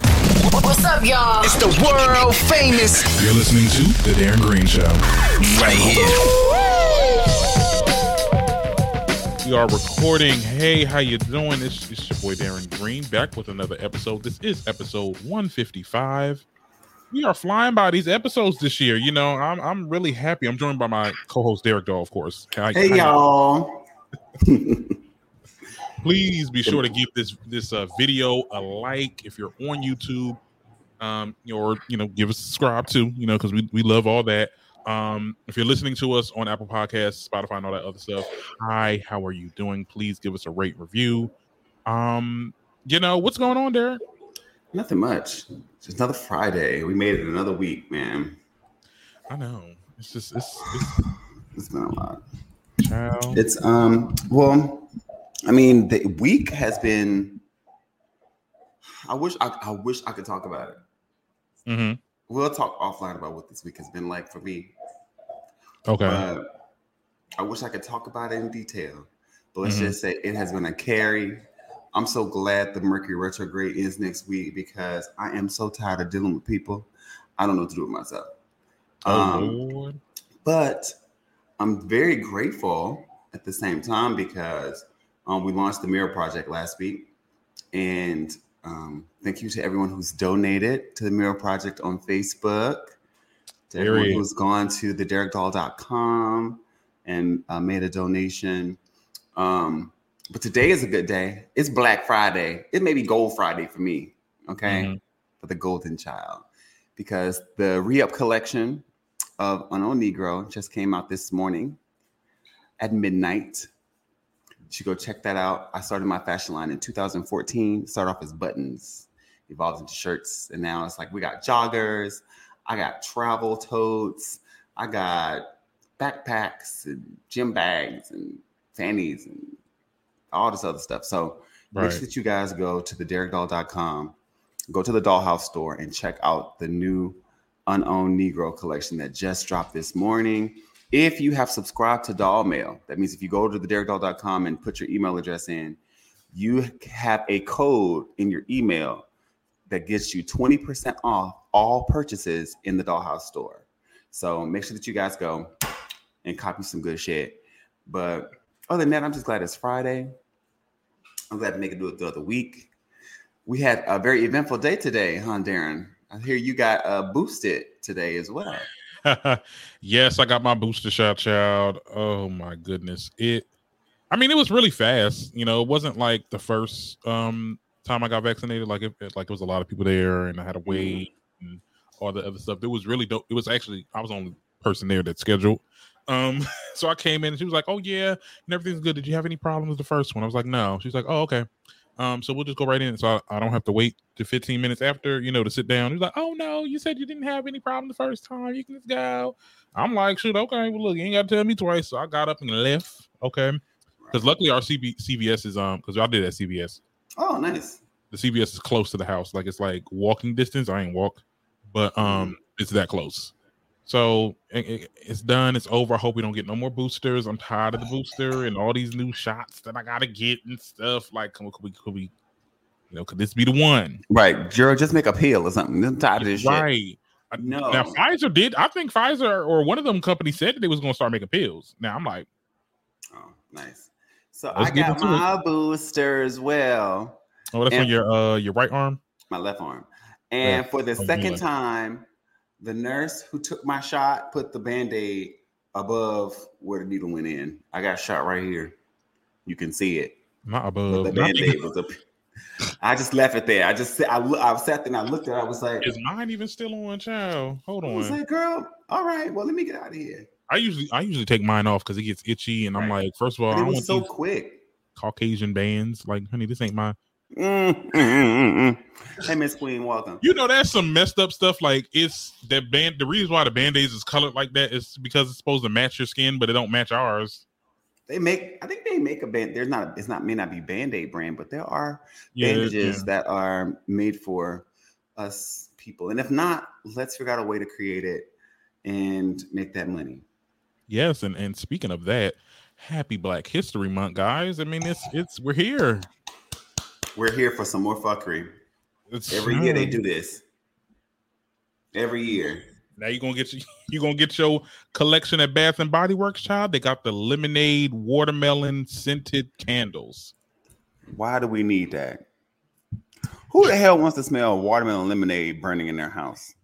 What's up, y'all? It's the world famous You're listening to The Darren Green Show. right here. We are recording. Hey, how you doing? It's, it's your boy Darren Green back with another episode. This is episode 155. We are flying by these episodes this year. You know, I'm I'm really happy. I'm joined by my co-host Derek Doll, of course. How- Hey how y'all. Please be sure to give this this uh, video a like if you're on YouTube, um, or you know, give us a subscribe too. You know, because we we love all that. Um, if you're listening to us on Apple Podcasts, Spotify, and all that other stuff, hi, how are you doing? Please give us a rate review. Um, you know what's going on there? Nothing much. It's another Friday. We made it another week, man. I know it's just it's, it's It's been a lot. child. It's um well, I mean the week has been I wish I, I wish I could talk about it. hmm We'll talk offline about what this week has been like for me. Okay. But I wish I could talk about it in detail. But let's Mhm. just say it has been a carry. I'm so glad the Mercury retrograde is next week because I am so tired of dealing with people. I don't know what to do with myself. oh Um, Lord. but I'm very grateful at the same time because um, we launched the Mirror Project last week. And um, thank you to everyone who's donated to the Mirror Project on Facebook, to everyone who's gone to the derekdoll.com and uh, made a donation. Um, but today is a good day. It's Black Friday. It may be Gold Friday for me, okay? Mhm. For the Golden Child. Because the re up collection of Unknown Negro just came out this morning at midnight. You should go check that out. I started my fashion line in 2014. Started off as buttons, evolved into shirts, and now it's like we got joggers. I got travel totes. I got backpacks and gym bags and fannies and all this other stuff. So make sure that you guys go to the derekdoll.com, go to the dollhouse store and check out the new unowned Negro collection that just dropped this morning. If you have subscribed to Doll Mail, that means if you go to the derekdoll.com and put your email address in, you have a code in your email that gets you 20% off all purchases in the dollhouse store. So make sure that you guys go and copy some good shit. But other than that, I'm just glad it's Friday. I'm glad to make it do it throughout the week. We had a very eventful day today, huh, Darren? I hear you got uh, boosted today as well. yes, I got my booster shot, child. Oh my goodness. It I mean, it was really fast. You know, it wasn't like the first um time I got vaccinated, like it like it was a lot of people there and I had to wait and all the other stuff. It was really dope. It was actually I was the only person there that scheduled. Um, so I came in and she was like, Oh yeah, and everything's good. Did you have any problems with the first one? I was like, No. She's like, Oh, okay. Um, so we'll just go right in. So I, I don't have to wait to 15 minutes after, you know, to sit down. He's like, Oh no, you said you didn't have any problem the first time. You can just go. I'm like, shoot, okay. Well, look, you ain't got to tell me twice. So I got up and left. Okay. Because luckily our CB, CVS is um because I did at CVS. Oh, nice. The CVS is close to the house. Like it's like walking distance. I ain't walk, but um it's that close. So it- it- it's done. It's over. I hope we don't get no more boosters. I'm tired of the booster and all these new shots that I gotta get and stuff. Like, could we, could we, you know, could this be the one? Right. Jero, just make a pill or something. I'm tired of this shit. Right. No. Now Pfizer did. I think Pfizer or one of them companies said that they was to start making pills. Now I'm like, Oh, nice. So I got into it. my booster as well. oh, that's on your uh your right arm. my left arm. And Yeah. for the Oh, second time, the nurse who took my shot put the band-aid above where the needle went in. I got shot right here. You can see it. Not But above. the Not band-aid was up. I just left it there. I just I, I sat there and I looked at it. I was like, Is mine even still on, child? Hold on." I was like, girl, all right, well, let me get out of here. I usually I usually take mine off because it gets itchy, and I'm like, first of all, I And it was so quick. Caucasian bands. Like, honey, this ain't my Mm, mm, mm, mm. Hey, Miss Queen, welcome. You know, that's some messed up stuff. Like it's that band. The reason why the band-aids is colored like that is because it's supposed to match your skin, but it don't match ours. They make, I think they make a band. There's not, it's not, may not be Band Aid brand, but there are Yeah, bandages yeah. that are made for us people. And if not, let's figure out a way to create it and make that money. Yes, and and speaking of that, happy Black History Month, guys. I mean, it's it's we're here. We're here for some more fuckery. It's Every year they do this. Every year. Now you're gonna get you gonna get your collection at Bath and Body Works, child. They got the lemonade watermelon scented candles. Why do we need that? Who the hell wants to smell watermelon lemonade burning in their house?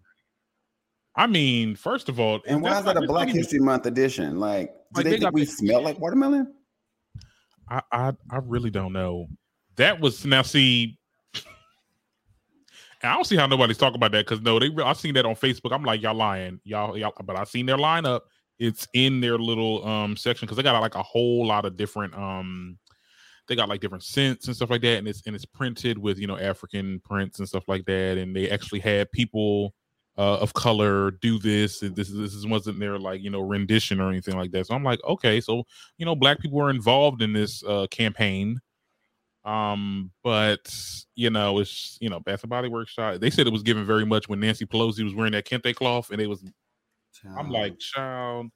I mean, first of all, And why is that a Black even- History Month edition? Like, do Like, they, they think we this- smell like watermelon? I, I I really don't know. That was now see. I don't see how nobody's talking about that because no, they I seen that on Facebook. I'm like, y'all lying, y'all, y'all. But I seen their lineup. It's in their little um section because they got like a whole lot of different um. They got like different scents and stuff like that, and it's and it's printed with you know African prints and stuff like that, and they actually had people uh, of color do this. and This this is- wasn't their like you know rendition or anything like that. So I'm like, okay, so you know, black people were involved in this uh, campaign. Um, but you know, it's you know, Bath and Body Workshop. They said it was given very much when Nancy Pelosi was wearing that kente cloth, and it was. I'm like, child.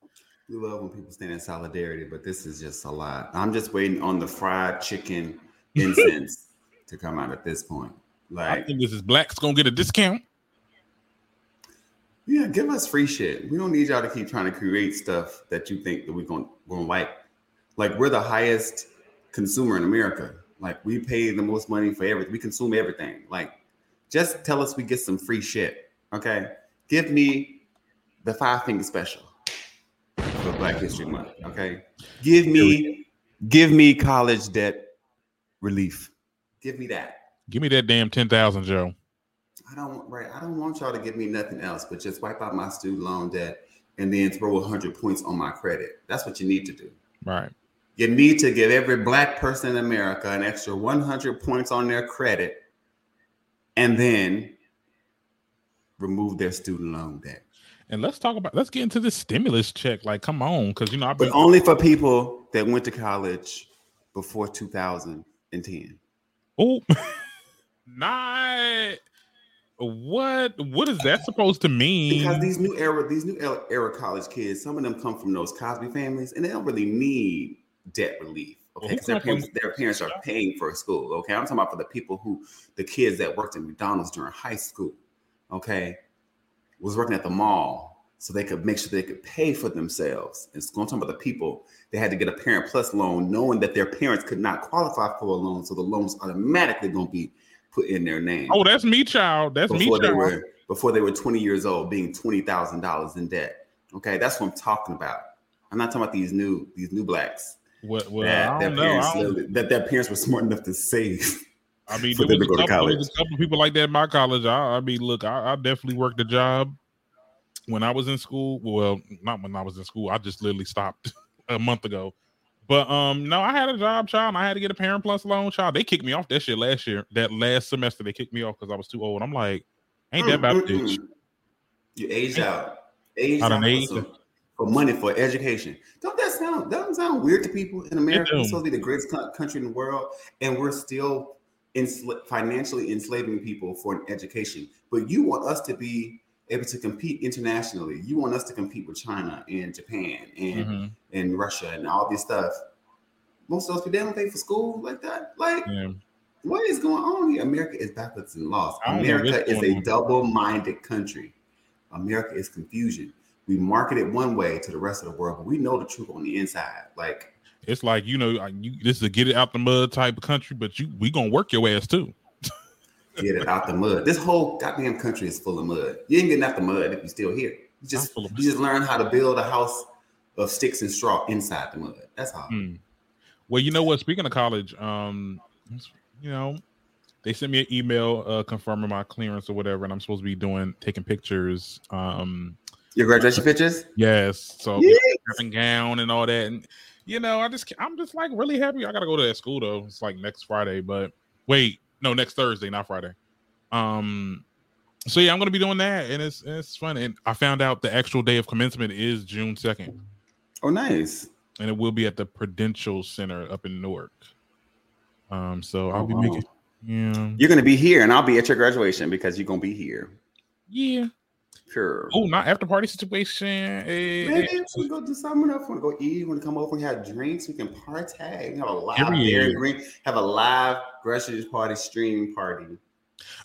we love when people stand in solidarity, but this is just a lot. I'm just waiting on the fried chicken incense to come out at this point. Like, I think this is blacks gonna get a discount. yeah, give us free shit. We don't need y'all to keep trying to create stuff that you think that we're gonna, gonna like. Like, we're the highest consumer in America. Like, we pay the most money for everything. We consume everything. Like, just tell us we get some free shit. Okay. Give me the five finger special for Black History Month. Okay. Give me, give me college debt relief. Give me that. Give me that damn ten thousand, Joe. I don't right. I don't want y'all to give me nothing else, but just wipe out my student loan debt and then throw hundred points on my credit. That's what you need to do. Right. You need to give every black person in America an extra 100 points on their credit and then remove their student loan debt. And let's talk about. Let's get into this stimulus check. Like, come on, because you know, I've But only for people that went to college before 2010. Oh, not. What? What is that supposed to mean? Because these new era, these new era college kids, some of them come from those Cosby families, and they don't really need debt relief. Okay, because their parents, their parents are paying for school. Okay, I'm talking about for the people who, the kids that worked at McDonald's during high school. Okay, was working at the mall so they could make sure they could pay for themselves. And so I'm talking about the people they had to get a Parent Plus loan, knowing that their parents could not qualify for a loan, so the loan's automatically going to be put in their name oh, that's me, child. That's me, they child. were before they were 20 years old, being twenty thousand dollars in debt. Okay, that's what I'm talking about. I'm not talking about these new these new blacks What? Well, that I don't know. parents that their parents were smart enough to save. I mean, for there was, a couple, there was college. a couple people like that in my college. I, I mean, look, I, I definitely worked a job when I was in school. Well, not when I was in school. I just literally stopped a month ago. But um, no, I had a job, child. And I had to get a parent plus loan, child. They kicked me off that shit last year. That last semester, they kicked me off because I was too old. I'm like, ain't that about a Mm, mm, bitch? You age out. Age out done for, aged. some- for money for education. Don't that sound doesn't sound weird to people in America? We're supposed to be the greatest country in the world, and we're still ensla- financially enslaving people for an education. But you want us to be able to compete internationally. You want us to compete with China and Japan and Mhm. and Russia and all this stuff. Most of us people don't pay for school like that. Like, Yeah. what is going on here? America is backwards and lost. I don't know America is a double-minded country. America is confusion. We market it one way to the rest of the world, but we know the truth on the inside. Like, It's like you know, you, this is a get it out the mud type of country, but you we gonna work your ass too. get it out the mud. This whole goddamn country is full of mud. You ain't getting out the mud if you're still here. You just you just learn how to build a house of sticks and straw inside the mud. That's all. Hmm. Well, you know what? Speaking of college, um, you know, they sent me an email uh, confirming my clearance or whatever, and I'm supposed to be doing taking pictures. Um, Your graduation pictures? yes, so Yay! dressing gown and all that, and you know, I just I'm just like really happy. I gotta go to that school though. It's like next Friday, but wait, No, next Thursday, not Friday. Um, so yeah, I'm gonna be doing that, and it's it's fun. And I found out the actual day of commencement is June second, Oh, nice. and it will be at the Prudential Center up in Newark. Um, so I'll Oh, be wow. making yeah You're gonna be here, and I'll be at your graduation because you're gonna be here. yeah. Sure. Oh, not after party situation. eh, eh, Maybe we go do something else. Want to go eat? Want to come over and have drinks? We can partay. We Have a live Every year. Green. Have a live groceries party streaming party.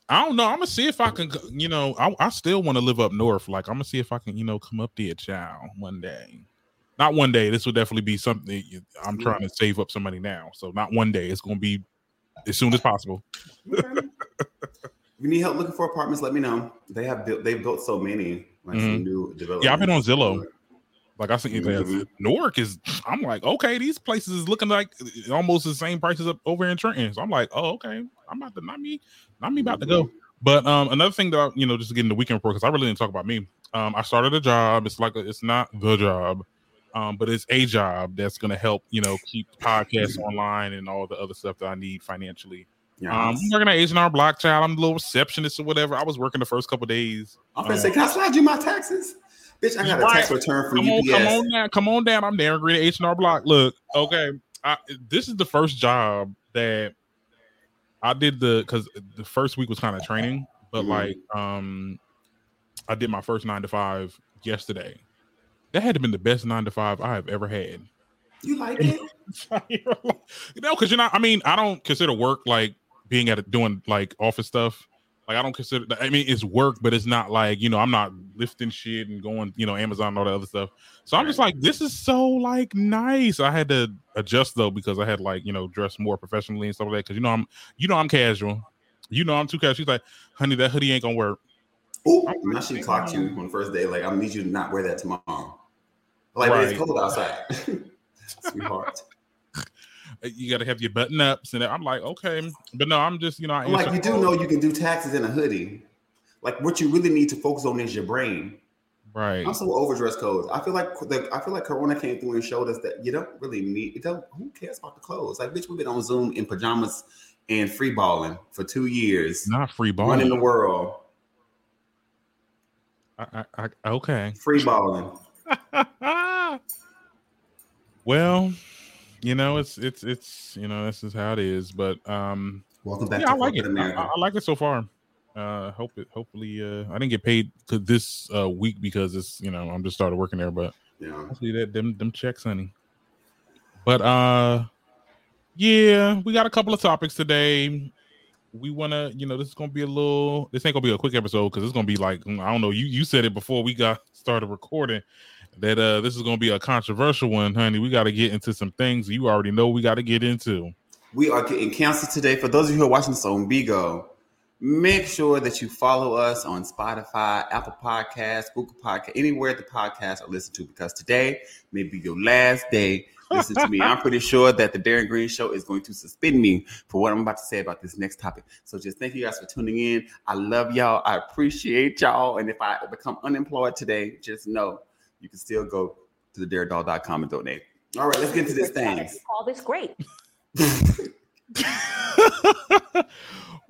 I don't know. I'm gonna see if I can. You know, I, I still want to live up north. Like I'm gonna see if I can. You know, come up there, child, one day. Not one day. This would definitely be something. you- I'm trying to save up some money now. So not one day. It's gonna be as soon as possible. Okay. you need help looking for apartments, let me know. They have built. They've built so many. Like Mhm. new developments. Yeah, I've been on Zillow. Like I think Mhm. Newark is. I'm like, okay, these places is looking like almost the same prices up over in Trenton. So I'm like, oh, okay. I'm about to not me, not me about to go. But um, another thing that I, you know, just getting the weekend report because I really didn't talk about me. Um, I started a job. It's like a, it's not the job, um, but it's a job that's going to help you know keep podcasts online and all the other stuff that I need financially. Um, I'm working at H and R Block Child. I'm a little receptionist or whatever. I was working the first couple days. I'm gonna say, can I slide you my taxes? Bitch, I got a tax return from come on, come on down, come on down. I'm Darren Green, H and R Block. Look, okay, I, this is the first job that I did the because the first week was kind of training, but Mhm. like um, I did my first nine to five yesterday. That had to been the best nine to five I have ever had. You like it? you know, because you're not. I mean, I don't consider work like being at a, doing like office stuff. Like I don't consider. I mean, it's work, but it's not like you know. I'm not lifting shit and going, you know, Amazon and all that other stuff. So I'm just like, this is so like nice. I had to adjust though because I had like you know dress more professionally and stuff like that. Because you know I'm, you know I'm casual. You know I'm too casual. She's like, honey, that hoodie ain't gonna work. Ooh, now she clocked you on the first day. Like, I need you to not wear that tomorrow. Like, man, it's cold outside. Sweetheart. You got to have your button ups, and I'm like, okay, but no, I'm just you know. I like, you do know you can do taxes in a hoodie. Like, what you really need to focus on is your brain. right. I'm so overdressed codes. I feel like the, I feel like Corona came through and showed us that you don't really need. It don't. Who cares about the clothes? Like, bitch, we've been on Zoom in pajamas and free balling for two years, Not free balling. running the world, I, I, I, okay. free balling. well, you know, it's it's it's you know, this is how it is. But um Welcome back yeah, to I like it. I. I- like it so far. Uh hope it hopefully uh I didn't get paid to this uh week because it's you know, I'm just started working there, but yeah. hopefully that them them checks, honey. But uh yeah, we got a couple of topics today. We wanna, you know, this is gonna be a little this ain't gonna be a quick episode because it's gonna be like mm, I don't know, you you said it before we got started recording that uh this is gonna be a controversial one, honey. We gotta get into some things you already know we gotta get into. We are getting canceled today. For those of you who are watching this on Bigo, make sure that you follow us on Spotify, Apple Podcasts, Google Podcast, anywhere the podcasts are listened to, because today may be your last day. Listen to me. I'm pretty sure that the Darren Green Show is going to suspend me for what I'm about to say about this next topic. So just thank you guys for tuning in. I love y'all. I appreciate y'all. And if I become unemployed today, just know you can still go to the derekdoll.com and donate. All right, let's get into this thing. All this great.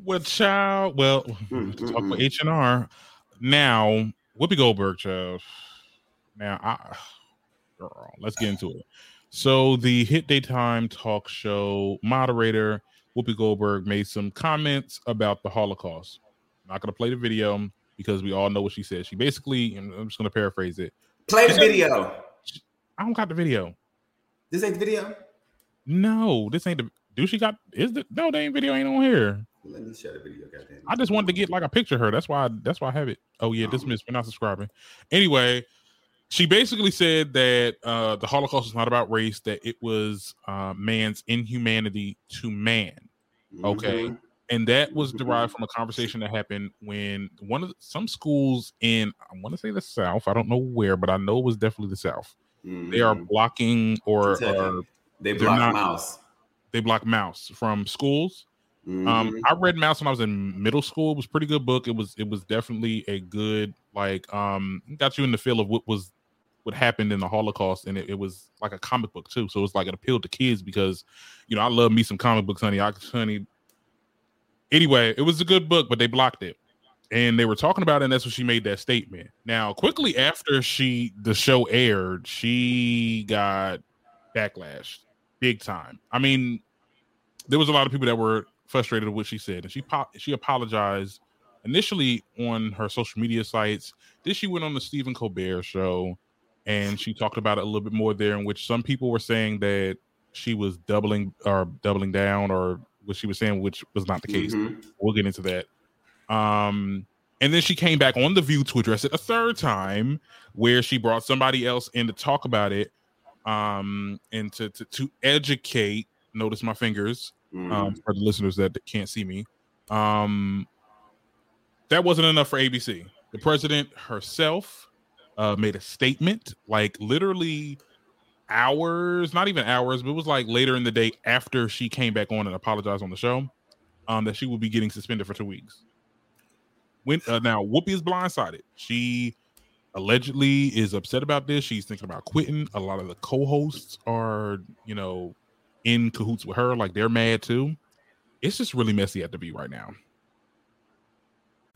well, child, well, Mm, talk mm, about. H and R. Now, Whoopi Goldberg, child. Now, I, girl, let's get into it. So, the hit daytime talk show moderator Whoopi Goldberg made some comments about the Holocaust. I'm not going to play the video because we all know what she said. She basically, I'm just going to paraphrase it. Play the video. I don't got the video. This ain't the video. No, this ain't the. Do she got? Is the no? They ain't video ain't on here. Let me share the video, goddamn. I just wanted to get like a picture of her. That's why. I, That's why I have it. Oh yeah, dismiss for not subscribing. Anyway, she basically said that uh, the Holocaust is not about race. That it was uh, man's inhumanity to man, okay? Mhm. And that was derived from a conversation that happened when one of the, some schools in I want to say the South. I don't know where, but I know it was definitely the South. They are Mhm. blocking or, they block not- Maus. they block Maus from schools. Um, Mhm. I read Maus when I was in middle school. It was a pretty good book. It was it was definitely a good like um got you in the feel of what was what happened in the Holocaust, and it, it was like a comic book too. So it was like it appealed to kids because you know I love me some comic books, honey. I honey, Anyway, it was a good book, but they blocked it. And they were talking about it, and that's when she made that statement. Now, quickly after she the show aired, she got backlash big time. I mean, there was a lot of people that were frustrated with what she said, and she po- she apologized initially on her social media sites. Then she went on the Stephen Colbert show, and she talked about it a little bit more there, in which some people were saying that she was doubling or doubling down, or what she was saying, which was not the case. Mhm. We'll get into that. Um, and then she came back on the View to address it a third time, where she brought somebody else in to talk about it, um, and to to, to educate. Notice my fingers Mhm. um, for the listeners that can't see me. Um, that wasn't enough for ABC. The president herself uh, made a statement, like literally hours, not even hours, but it was like later in the day after she came back on and apologized on the show, um, that she would be getting suspended for two weeks. When uh, now Whoopi is blindsided. She allegedly is upset about this. She's thinking about quitting. A lot of the co-hosts are, you know, in cahoots with her, like they're mad too. It's just really messy at the V right now.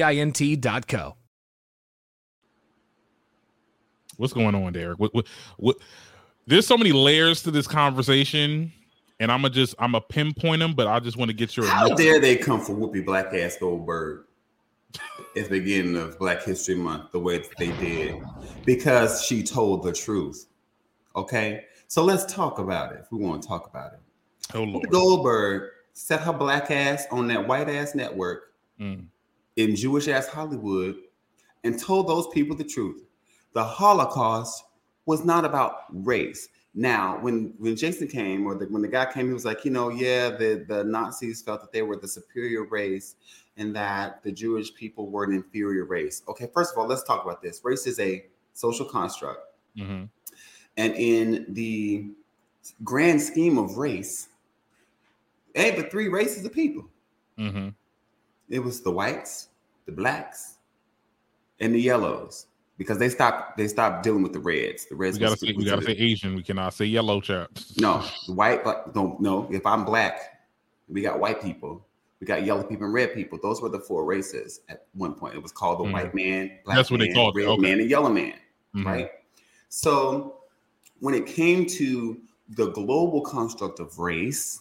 vint.co. What's going on, Derek? What, what, what? There's so many layers to this conversation, and I'm gonna just I'm gonna pinpoint them, but I just want to get your How dare they come for Whoopi Black Ass Goldberg at the beginning of Black History Month the way that they did? Because she told the truth. Okay, so let's talk about it. If we want to talk about it, oh Lord. Goldberg set her black ass on that white ass network Mm. In Jewish ass Hollywood and told those people the truth. The Holocaust was not about race. Now, when when Jason came, or the, when the guy came, he was like, you know, yeah, the the Nazis felt that they were the superior race, and that the Jewish people were an inferior race. Okay, first of all, let's talk about this. Race is a social construct, Mhm. and in the grand scheme of race, ain't but three races of people. Mhm. It was the whites, the blacks, and the yellows because they stopped they stopped dealing with the reds. The reds We gotta say we gotta say Asian. We cannot say yellow chaps. no the white but no no if I'm black, we got white people, we got yellow people and red people. Those were the four races at one point. It was called the Mhm. white man, black That's what they man, called it, red okay. man, and yellow man. Mhm. Right. So when it came to the global construct of race,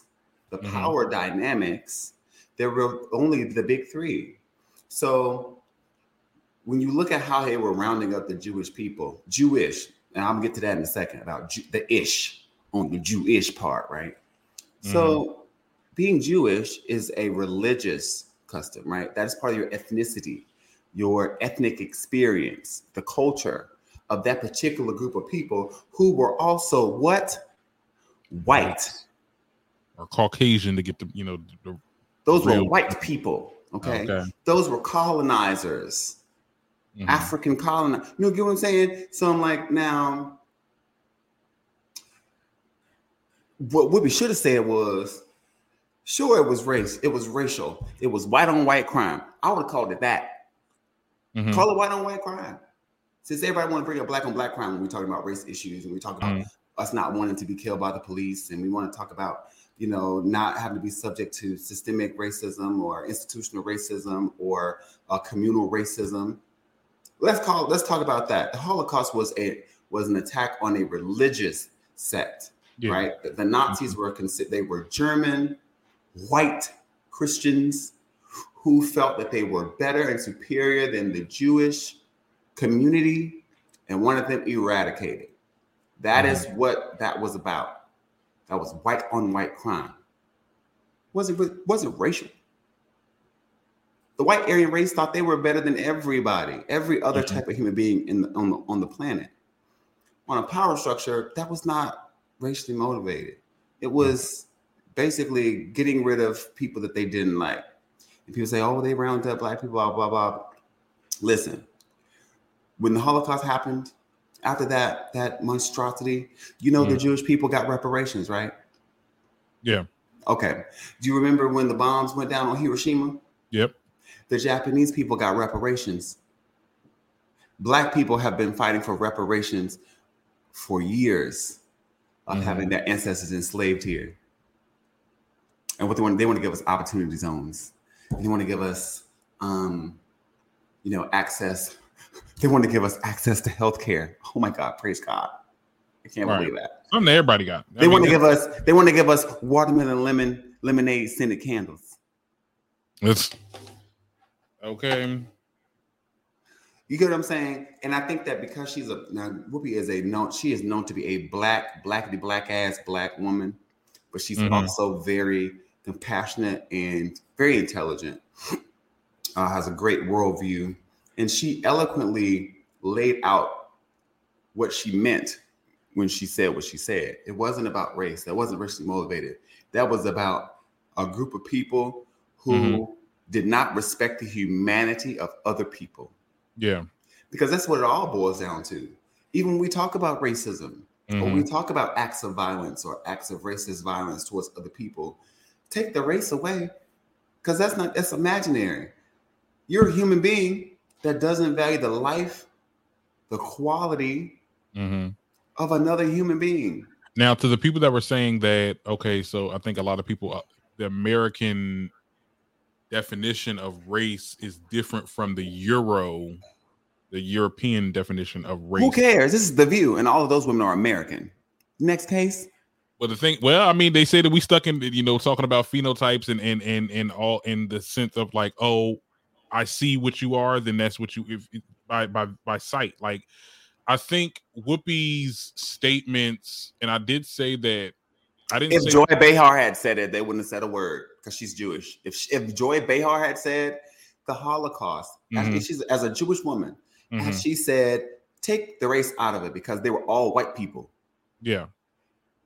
the Mhm. power dynamics, there were only the big three. So when you look at how they were rounding up the Jewish people, Jewish, and I'm gonna get to that in a second about Jew, the ish on the Jewish part, right? So mm-hmm. being Jewish is a religious custom, right? That is part of your ethnicity, your ethnic experience, the culture of that particular group of people who were also what? White. Or Caucasian to get the you know the, Those were white people. Okay. Okay. Those were colonizers. Mhm. African colonizers. You know, get what I'm saying? So I'm like, now, what what we should have said was, sure, it was race, it was racial, it was white on white crime. I would have called it that. Mhm. Call it white on white crime. Since everybody want to bring up black on black crime when we talking about race issues and we talk about Mhm. us not wanting to be killed by the police and we want to talk about you know not having to be subject to systemic racism or institutional racism or uh, communal racism let's call let's talk about that the holocaust was a was an attack on a religious sect Yeah. right the, the nazis were considered they were german white christians who felt that they were better and superior than the Jewish community and wanted them eradicated. That is what that was about. That was white on white crime. Wasn't wasn't racial. The white Aryan race thought they were better than everybody, every other mm-hmm. type of human being in the, on the on the planet. On a power structure, that was not racially motivated. It mm-hmm. was basically getting rid of people that they didn't like. And people say, "Oh, they round up black people," blah blah blah. Listen, when the Holocaust happened, after that that monstrosity, you know the Mhm. Jewish people got reparations, right? Yeah. Okay. Do you remember when the bombs went down on Hiroshima? Yep. The Japanese people got reparations. Black people have been fighting for reparations for years of Mhm. having their ancestors enslaved here. And what they want, they want to give us opportunity zones. They want to give us, um, you know, access. They want to give us access to health care. Oh my God, praise God. I can't Right. believe that. Something that everybody got. I They mean, want to give us, they want to give us watermelon lemon lemonade scented candles. It's okay. You get what I'm saying? And I think that because she's a now Whoopi is a known she is known to be a black, blackity black ass black woman, but she's Mhm. also very compassionate and very intelligent. Uh, has a great worldview, and she eloquently laid out what she meant when she said what she said. It wasn't about race. That wasn't racially motivated. That was about a group of people who Mhm. did not respect the humanity of other people Yeah. because that's what it all boils down to. Even when we talk about racism, or we Mhm. talk about acts of violence or acts of racist violence towards other people, take the race away because that's not that's imaginary. You're a human being that doesn't value the life, the quality Mhm. of another human being. Now, to the people that were saying that, okay, so I think a lot of people, uh, the American definition of race is different from the Euro, the European definition of race. Who cares? This is the view, and all of those women are American. Next case. Well, the thing, well, I mean, they say that we stuck in, you know, talking about phenotypes and and and and all in the sense of like, oh, I see what you are, then that's what you if, if- by by by sight. Like, I think Whoopi's statements, and I did say that I didn't If Joy Behar had said it, they wouldn't have said a word because she's Jewish. If she, if Joy Behar had said the Holocaust, as- Mhm. she's as a Jewish woman, Mhm. and she said take the race out of it because they were all white people. yeah,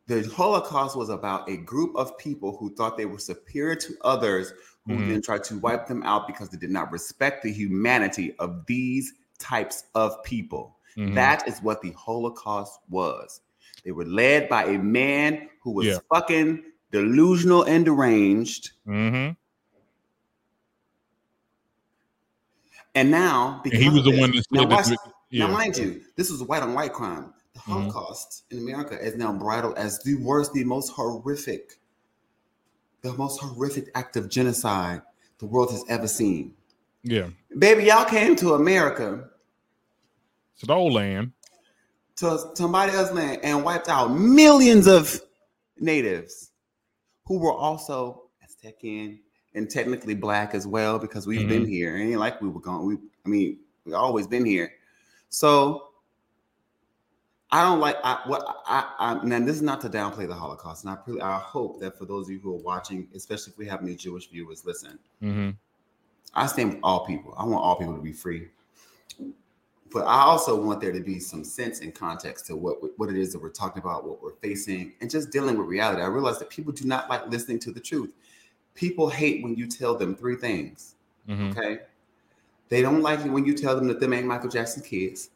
The Holocaust was about a group of people who thought they were superior to others, who Mhm. then tried to wipe them out because they did not respect the humanity of these types of people. Mhm. That is what the Holocaust was. They were led by a man who was Yeah. fucking delusional and deranged. Mhm. And now, And he was the one that now, watch- yeah. now, mind you, this was a white on white crime. The Mhm. Holocaust in America is now bridled as the worst, the most horrific, the most horrific act of genocide the world has ever seen. yeah, Baby, y'all came to America it's the old land. to somebody else's land and wiped out millions of natives who were also Aztecian and technically black as well because we've been mm-hmm. here. It ain't like we were gone. We, I mean, we've always been here. So I don't like I what I, I now this is not to downplay the Holocaust, and I really I hope that for those of you who are watching, especially if we have any Jewish viewers, listen. hmm I stand with all people. I want all people to be free. But I also want there to be some sense and context to what what it is that we're talking about, what we're facing, and just dealing with reality. I realize that people do not like listening to the truth. People hate when you tell them three things. hmm Okay. They don't like it when you tell them that them ain't Michael Jackson kids.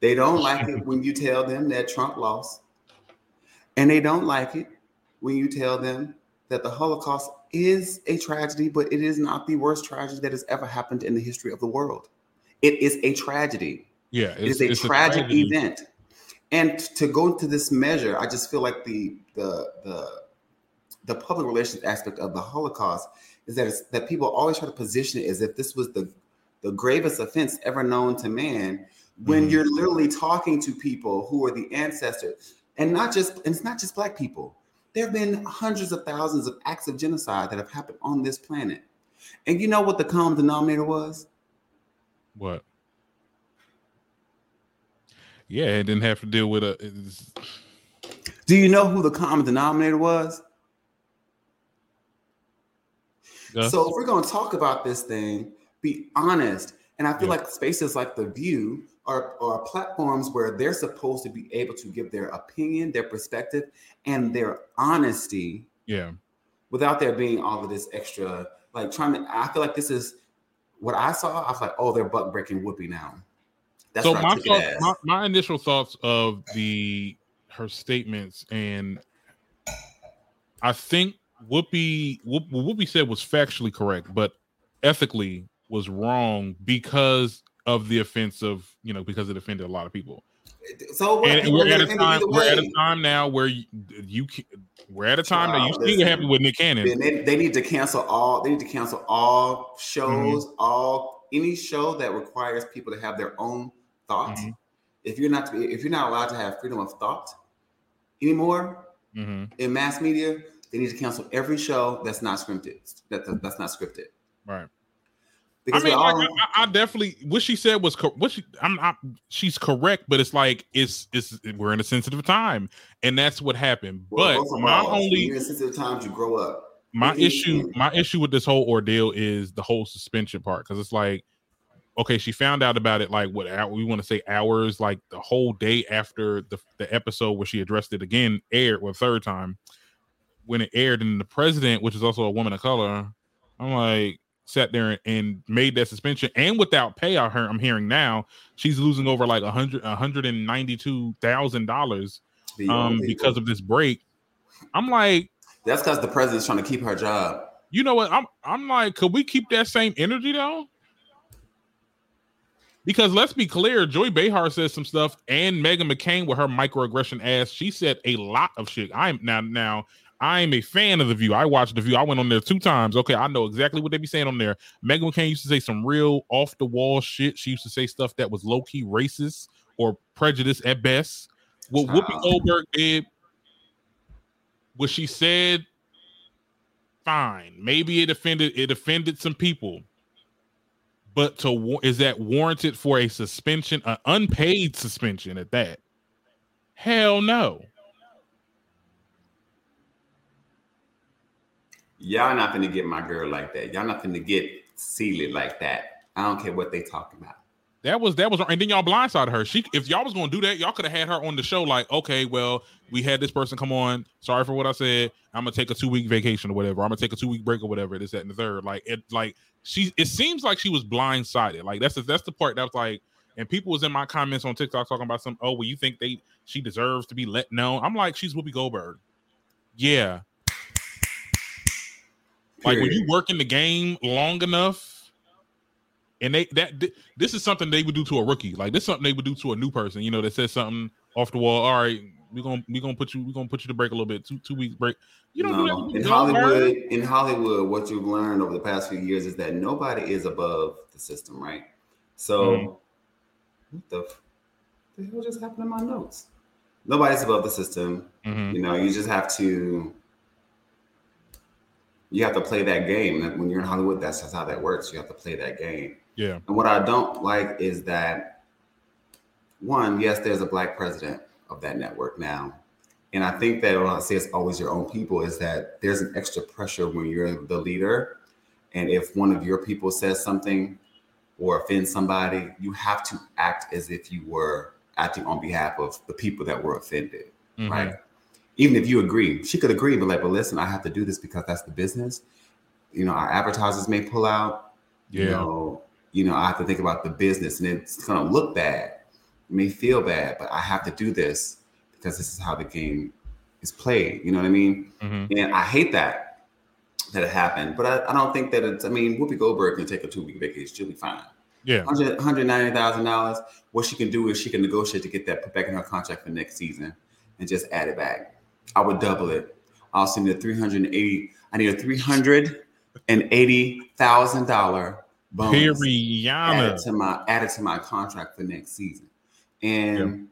They don't like it when you tell them that Trump lost. And they don't like it when you tell them that the Holocaust is a tragedy, but it is not the worst tragedy that has ever happened in the history of the world. It is a tragedy. Yeah, It is a tragic event. And to go into this measure, I just feel like the the the the public relations aspect of the Holocaust is that it's, that people always try to position it as if this was the the gravest offense ever known to man. When Mhm. you're literally talking to people who are the ancestors, and not just and it's not just black people. There have been hundreds of thousands of acts of genocide that have happened on this planet. And you know what the common denominator was? What? Yeah, it didn't have to deal with a. Do you know who the common denominator was? So if we're going to talk about this thing, be honest. And I feel Yeah. like spaces like The View are, are platforms where they're supposed to be able to give their opinion, their perspective, and their honesty yeah, without there being all of this extra, like trying to. I feel like this is what I saw. I was like, oh, they're butt breaking Whoopi now. That's so what my I took it thoughts, my, my initial thoughts of the her statements, and I think Whoopi what Whoopi said was factually correct, but ethically was wrong because of the offense of you know because it offended a lot of people. so what? And we're at a time we're at a time now where you, you we're at a time that you Wow, still listen. happy with Nick Cannon. They, they need to cancel all. They need to cancel all shows, Mm-hmm. all any show that requires people to have their own thought. Mhm. If you're not to be, if you're not allowed to have freedom of thought anymore hmm in mass media, they need to cancel every show that's not scripted. That- that's not scripted. Right. Because I mean, all, like, I, I definitely what she said was co- what she. I'm not. She's correct, but it's like it's it's we're in a sensitive time, and that's what happened. well, but my us, only you're in sensitive times, you grow up. my issue my issue with this whole ordeal is the whole suspension part because it's like okay she found out about it like what we want to say hours like the whole day after the, the episode where she addressed it again aired well third time when it aired and the president which is also a woman of color i'm like sat there and, made that suspension and without pay i heard i'm hearing now she's losing over like a hundred a hundred and ninety two thousand dollars um because of this break i'm like that's because the president's trying to keep her job. you know what? I'm I'm like, could we keep that same energy though? Because let's be clear, Joy Behar says some stuff, and Meghan McCain with her microaggression ass, she said a lot of shit. I'm now now I am a fan of the view. I watched the view. I went on there two times. Okay, I know exactly what they be saying on there. Meghan McCain used to say some real off the wall shit. She used to say stuff that was low key racist or prejudice at best. What Whoopi Goldberg did, what she said fine. Maybe it offended it offended some people. But to is that warranted for a suspension, an unpaid suspension at that? Hell no. Y'all not gonna get my girl like that. Y'all not gonna get Celie like that. I don't care what they talking about. That was that was and then y'all blindsided her. She if y'all was gonna do that, y'all could have had her on the show like, okay, well, we had this person come on. Sorry for what I said. I'm gonna take a two week vacation or whatever. I'm gonna take a two week break or whatever. This, that, and the third. Like it like she it seems like she was blindsided. Like that's the, that's the part that was like, and people was in my comments on TikTok talking about some, oh, well, you think they she deserves to be let know. I'm like, she's Whoopi Goldberg. Yeah. Like when you work in the game long enough, and they that th- this is something they would do to a rookie. Like this is something they would do to a new person. You know, that says something off the wall. All right, we're gonna we're gonna put you we're gonna put you to break a little bit. Two two weeks break. You don't do that. In Hollywood, Goldberg. in Hollywood, what you've learned over the past few years is that nobody is above the system, right? So, Mhm. what the, f- the hell just happened to my notes? Nobody's above the system. Mhm. You know, you just have to. You have to play that game. When you're in Hollywood, that's just how that works. You have to play that game. Yeah. And what I don't like is that one, yes, there's a black president of that network now. And I think that when I say it's always your own people, is that there's an extra pressure when you're the leader. And if one of your people says something or offends somebody, you have to act as if you were acting on behalf of the people that were offended, Mhm. right? Even if you agree, she could agree, but like, but listen, I have to do this because that's the business. You know, our advertisers may pull out. You Yeah. know, you know, I have to think about the business, and it's gonna look bad. It may feel bad, but I have to do this because this is how the game is played. You know what I mean? Mhm. And I hate that that it happened, but I, I don't think that it's. I mean, Whoopi Goldberg can take a two week vacation; she'll be fine. Yeah. $100 $190,000. What she can do is she can negotiate to get that put back in her contract for next season and just add it back. I would double it. I also need a 380, I need a $380,000 bonus Periana. added to my added to my contract for next season. And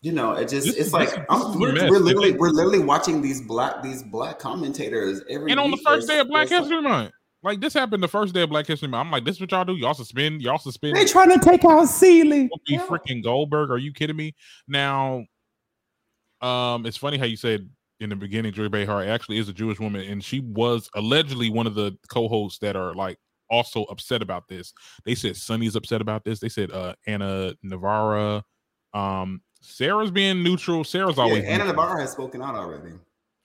you know, it just This it's is- like this I'm- this we're, we're literally we're literally watching these black these black commentators every And on the first day of Black there's History Month, like this happened the first day of Black History Month. I'm like, this is what y'all do? Y'all suspend, y'all suspend. They trying to take out Celie. Be freaking Goldberg? Are you kidding me? Now, um, it's funny how you said in the beginning, Joy Behar actually is a Jewish woman, and she was allegedly one of the co-hosts that are like also upset about this. They said Sonny's upset about this. They said uh Ana Navarro, um, Sarah's being neutral. Sarah's Yeah, always Anna neutral. Navarro has spoken out already.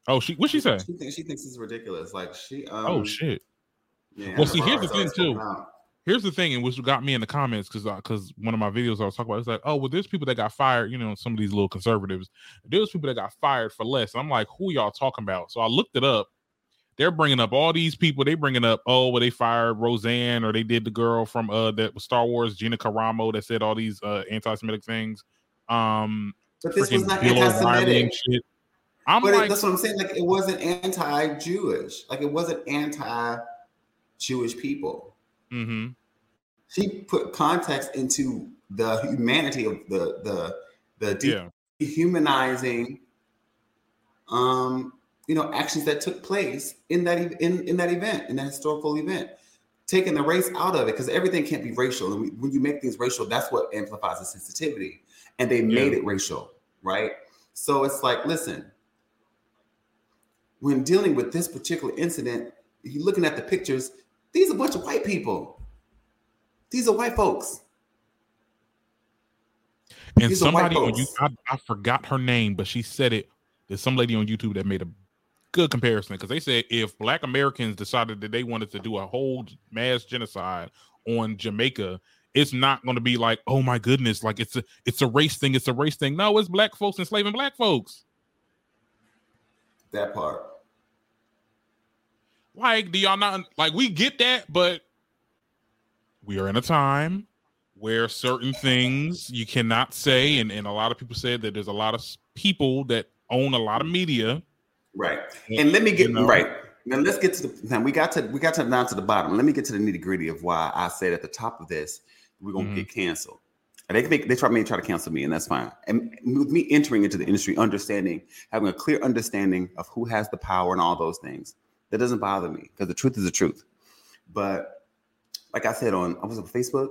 Oh, she what she say? She thinks she thinks it's ridiculous. Like she. Um, oh shit. Yeah, Well, Anna see, here's the thing too. out. Here's the thing, and which got me in the comments because because one of my videos I was talking about, it's like, oh, well, there's people that got fired. You know, some of these little conservatives. There's people that got fired for less. I'm like, who y'all talking about? So I looked it up. They're bringing up all these people. They bringing up, oh, well, they fired Roseanne, or they did the girl from uh that was Star Wars, Gina Carano, that said all these uh anti-Semitic things. Um, But this was not and anti-Semitic. shit. I'm but it- like, that's what I'm saying. Like it wasn't anti-Jewish. Like it wasn't anti-Jewish people. Mhm. She put context into the humanity of the the the yeah, dehumanizing, um, you know, actions that took place in that in in that event, in that historical event. Taking the race out of it because everything can't be racial, and we, when you make things racial, that's what amplifies the sensitivity. And they made Yeah. it racial, right? So it's like, listen, when dealing with this particular incident, you're looking at the pictures. These are a bunch of white people. These are white folks. and These somebody on you. I, I forgot her name, but she said it. There's some lady on YouTube that made a good comparison because they said if Black Americans decided that they wanted to do a whole mass genocide on Jamaica, it's not going to be like, oh my goodness, like it's a it's a race thing, it's a race thing. No, it's black folks enslaving black folks. That part. Like, do y'all not like we get that, but we are in a time where certain things you cannot say, and, and a lot of people said that there's a lot of people that own a lot of media. Right. And let me get You know? right. Now let's get to the now we got to we got to down to the bottom. Let me get to the nitty gritty of why I said at the top of this we're gonna Mhm. get canceled. And they can make, they try may try to cancel me, and that's fine. And with me entering into the industry, understanding, having a clear understanding of who has the power and all those things, that doesn't bother me because the truth is the truth. But like I said on I was on Facebook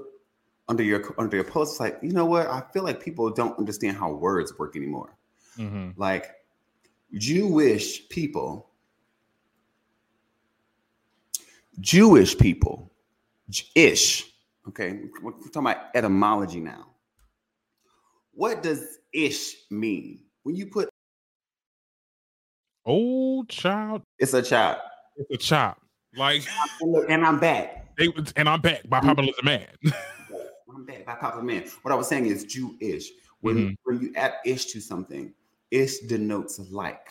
under your under your post, it's like you know what? I feel like people don't understand how words work anymore. Mm-hmm. Like Jewish people, Jewish people, ish. Okay, we're talking about etymology now. What does ish mean? When you put Old child, it's a child, it's a chop. Like and, I'm back. they and I'm back by popular demand. I'm back by compliment. What I was saying is Jewish. When Mhm. when you add ish to something, ish denotes like.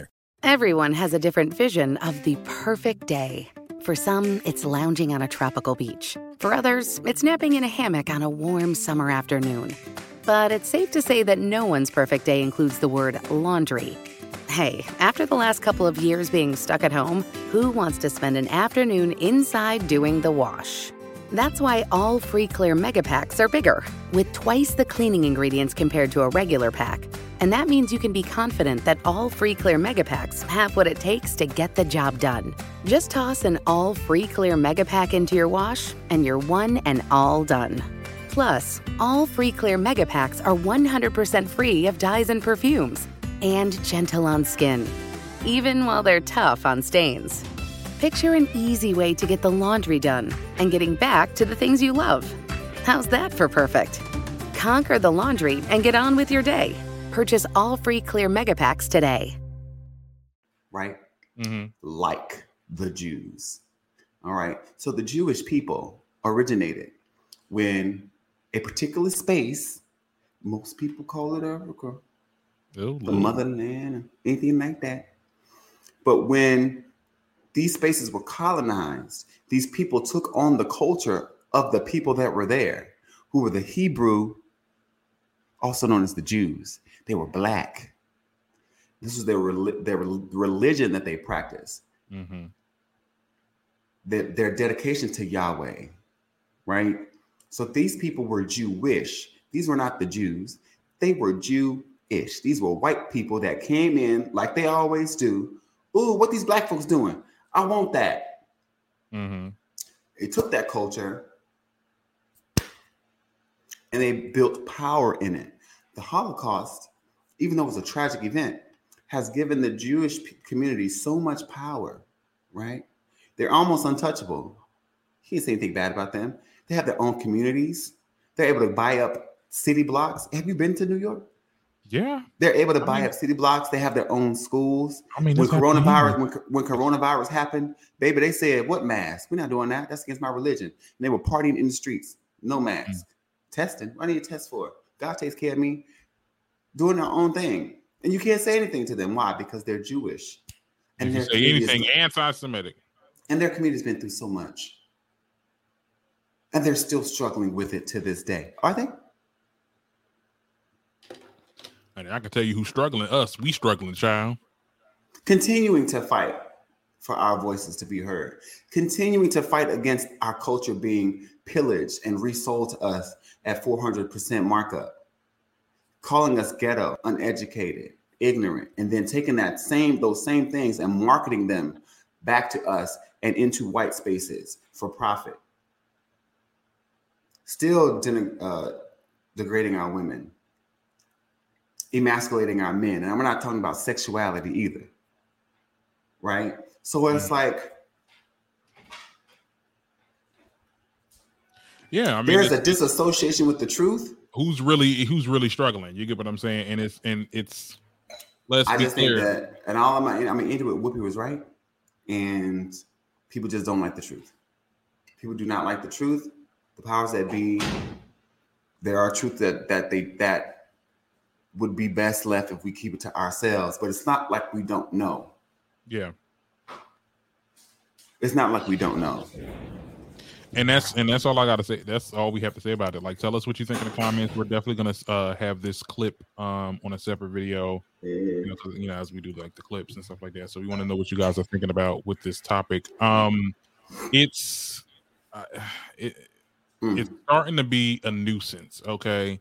Everyone has a different vision of the perfect day. For some, it's lounging on a tropical beach. For others, it's napping in a hammock on a warm summer afternoon. But it's safe to say that no one's perfect day includes the word laundry. Hey, after the last couple of years being stuck at home, who wants to spend an afternoon inside doing the wash? That's why all free clear mega packs are bigger, with twice the cleaning ingredients compared to a regular pack. And that means you can be confident that all free clear mega packs have what it takes to get the job done. Just toss an all free clear mega pack into your wash, and you're one and all done. Plus, all free clear mega packs are 100% free of dyes and perfumes, and gentle on skin, even while they're tough on stains. Picture an easy way to get the laundry done and getting back to the things you love. How's that for perfect? Conquer the laundry and get on with your day. Purchase all free clear mega packs today. right? hmm Like the Jews. All right. So the Jewish people originated when a particular space, most people call it Africa, Oh, the motherland, anything like that. But when these spaces were colonized, these people took on the culture of the people that were there, who were the Hebrew, also known as the Jews. They were black. This was their, their religion that they practiced, Mm-hmm. their, their dedication to Yahweh, right? So these people were Jewish. These were not the Jews. They were Jewish. These were white people that came in like they always do. Ooh, what these black folks doing? I want that. Mm-hmm. They took that culture and they built power in it. The Holocaust, even though it was a tragic event, has given the Jewish community so much power, right? They're almost untouchable. He didn't say anything bad about them. They have their own communities. They're able to buy up city blocks. Have you been to New York? Yeah. They're able to I buy mean- up city blocks. They have their own schools. I mean, when coronavirus, when, when coronavirus happened, baby, they said, "What mask? We're not doing that. That's against my religion." And they were partying in the streets, no mm. mask, testing. What do you test for? God takes care of me, doing their own thing, and you can't say anything to them. Why? Because they're Jewish, And their say anything anti-Semitic. and their community's been through so much, and they're still struggling with it to this day. Are they? And I can tell you who's struggling. Us, we struggling, child. continuing to fight for our voices to be heard, continuing to fight against our culture being pillaged and resold to us at 400% markup, calling us ghetto, uneducated, ignorant, and then taking that same those same things and marketing them back to us and into white spaces for profit. Still uh, degrading our women, emasculating our men, and I'm not talking about sexuality either right? So it's mm. like Yeah, I mean, there's a disassociation with the truth. who's really who's really struggling? You get what I'm saying? And it's and it's let's I just think that, and all of my, I mean, Andrew Whoopi was right, and people just don't like the truth. People do not like the truth. The powers that be, there are truth that that they that would be best left if we keep it to ourselves. But it's not like we don't know. yeah. It's not like we don't know. And that's and that's all I gotta say. That's all we have to say about it. Like, tell us what you think in the comments. We're definitely gonna uh, have this clip um, on a separate video. You know, you know, as we do like the clips and stuff like that. So we want to know what you guys are thinking about with this topic. Um, it's uh, it, Mm. it's starting to be a nuisance. Okay,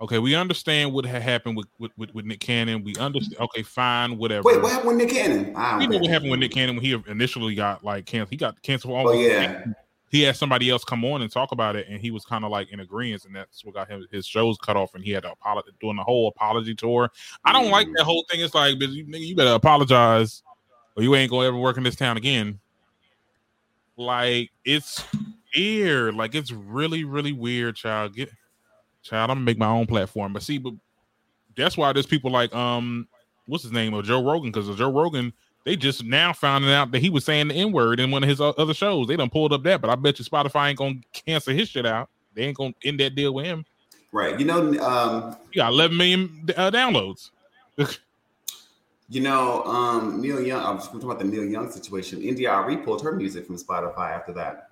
okay, we understand what had happened with with, with, with Nick Cannon. We understand. Okay, fine, whatever. Wait, what happened with Nick Cannon? I don't You know what happened with Nick Cannon when he initially got like canceled. He got canceled. Oh yeah, he had somebody else come on and talk about it, and he was kind of like in agreement, and that's what got him his shows cut off, and he had to apologize doing the whole apology tour. I don't like mm. that whole thing. It's like, you, nigga, you better apologize, or you ain't gonna ever work in this town again. Like it's weird. Like it's really, really weird, child. Get child. I'm gonna make my own platform, but see, but that's why there's people like um, what's his name, or Joe Rogan, because Joe Rogan they just now found out that he was saying the N word in one of his other shows. They done pulled up that, but I bet you Spotify ain't gonna cancel his shit out. They ain't gonna end that deal with him. right. You know, um, He got 11 million uh, downloads. You know, um, Neil Young. I was talking about the Neil Young situation. India.Arie pulled her music from Spotify after that.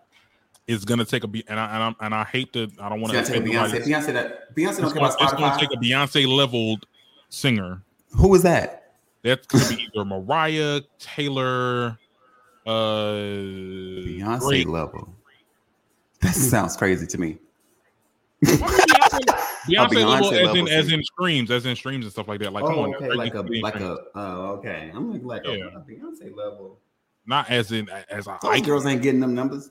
It's gonna take a and I and, I'm, and I hate to. I don't want to. take a Beyonce. Beyonce that Beyonce don't care about it's gonna take a Beyonce leveled singer. Who was that? That's gonna be either Mariah Taylor, uh, Beyonce Drake. level. That sounds crazy to me. Beyonce, Beyonce level, as in level as in streams, as in streams and stuff like that. Like, oh, on, okay, like a like a oh, okay. I'm like like Yeah. a, Beyonce level. not as in as a Those girls ain't getting them numbers,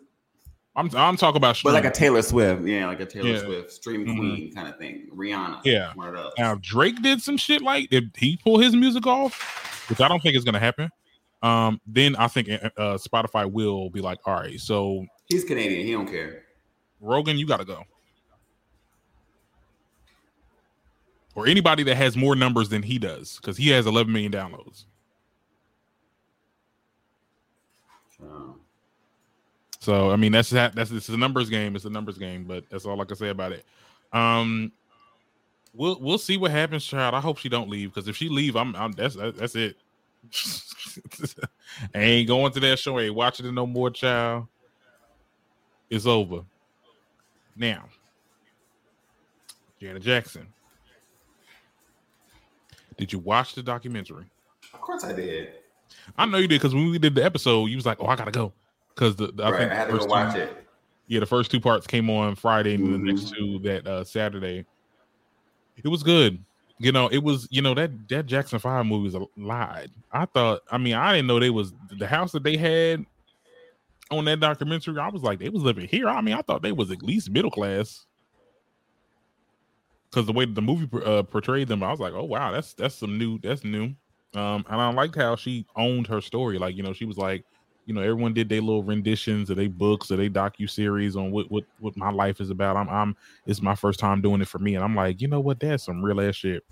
I'm I'm talking about but like a. Taylor Swift, yeah, like a Taylor Yeah. Swift stream Mhm. queen kind of thing. Rihanna, Yeah. one of those. Now Drake did some shit like did he pull his music off, which I don't think is gonna happen. Um, then I think uh, Spotify will be like, all right, so He's Canadian. He don't care. Rogan, you got to go. Or anybody that has more numbers than he does, because he has 11 million downloads. So I mean, that's that. That's it's a numbers game. It's a numbers game, but that's all I can say about it. Um, we'll we'll see what happens, child. I hope she don't leave because if she leave, I'm I'm that's that's it. I ain't going to that show. Ain't watching it no more, child. It's over. Now, Janet Jackson. Did you watch the documentary? Of course I did. I know you did because when we did the episode, you was like, "Oh, I gotta go," because the, the I Right, think I had the to go first watch two- it. Yeah, the first two parts came on Friday, and the Mhm. next two that uh Saturday. It was good. You know, it was. You know that that Jackson Five movie was a lie. I thought. I mean, I didn't know they was the house that they had on that documentary. I was like, they was living here. I mean, I thought they was at least middle class. Because the way the movie uh, portrayed them, I was like, oh wow, that's that's some new. That's new. Um, and I liked how she owned her story. Like, you know, she was like, you know, everyone did their little renditions of their books or they docu series on what what what my life is about. I'm I'm it's my first time doing it for me, and I'm like, you know what, that's some real ass shit.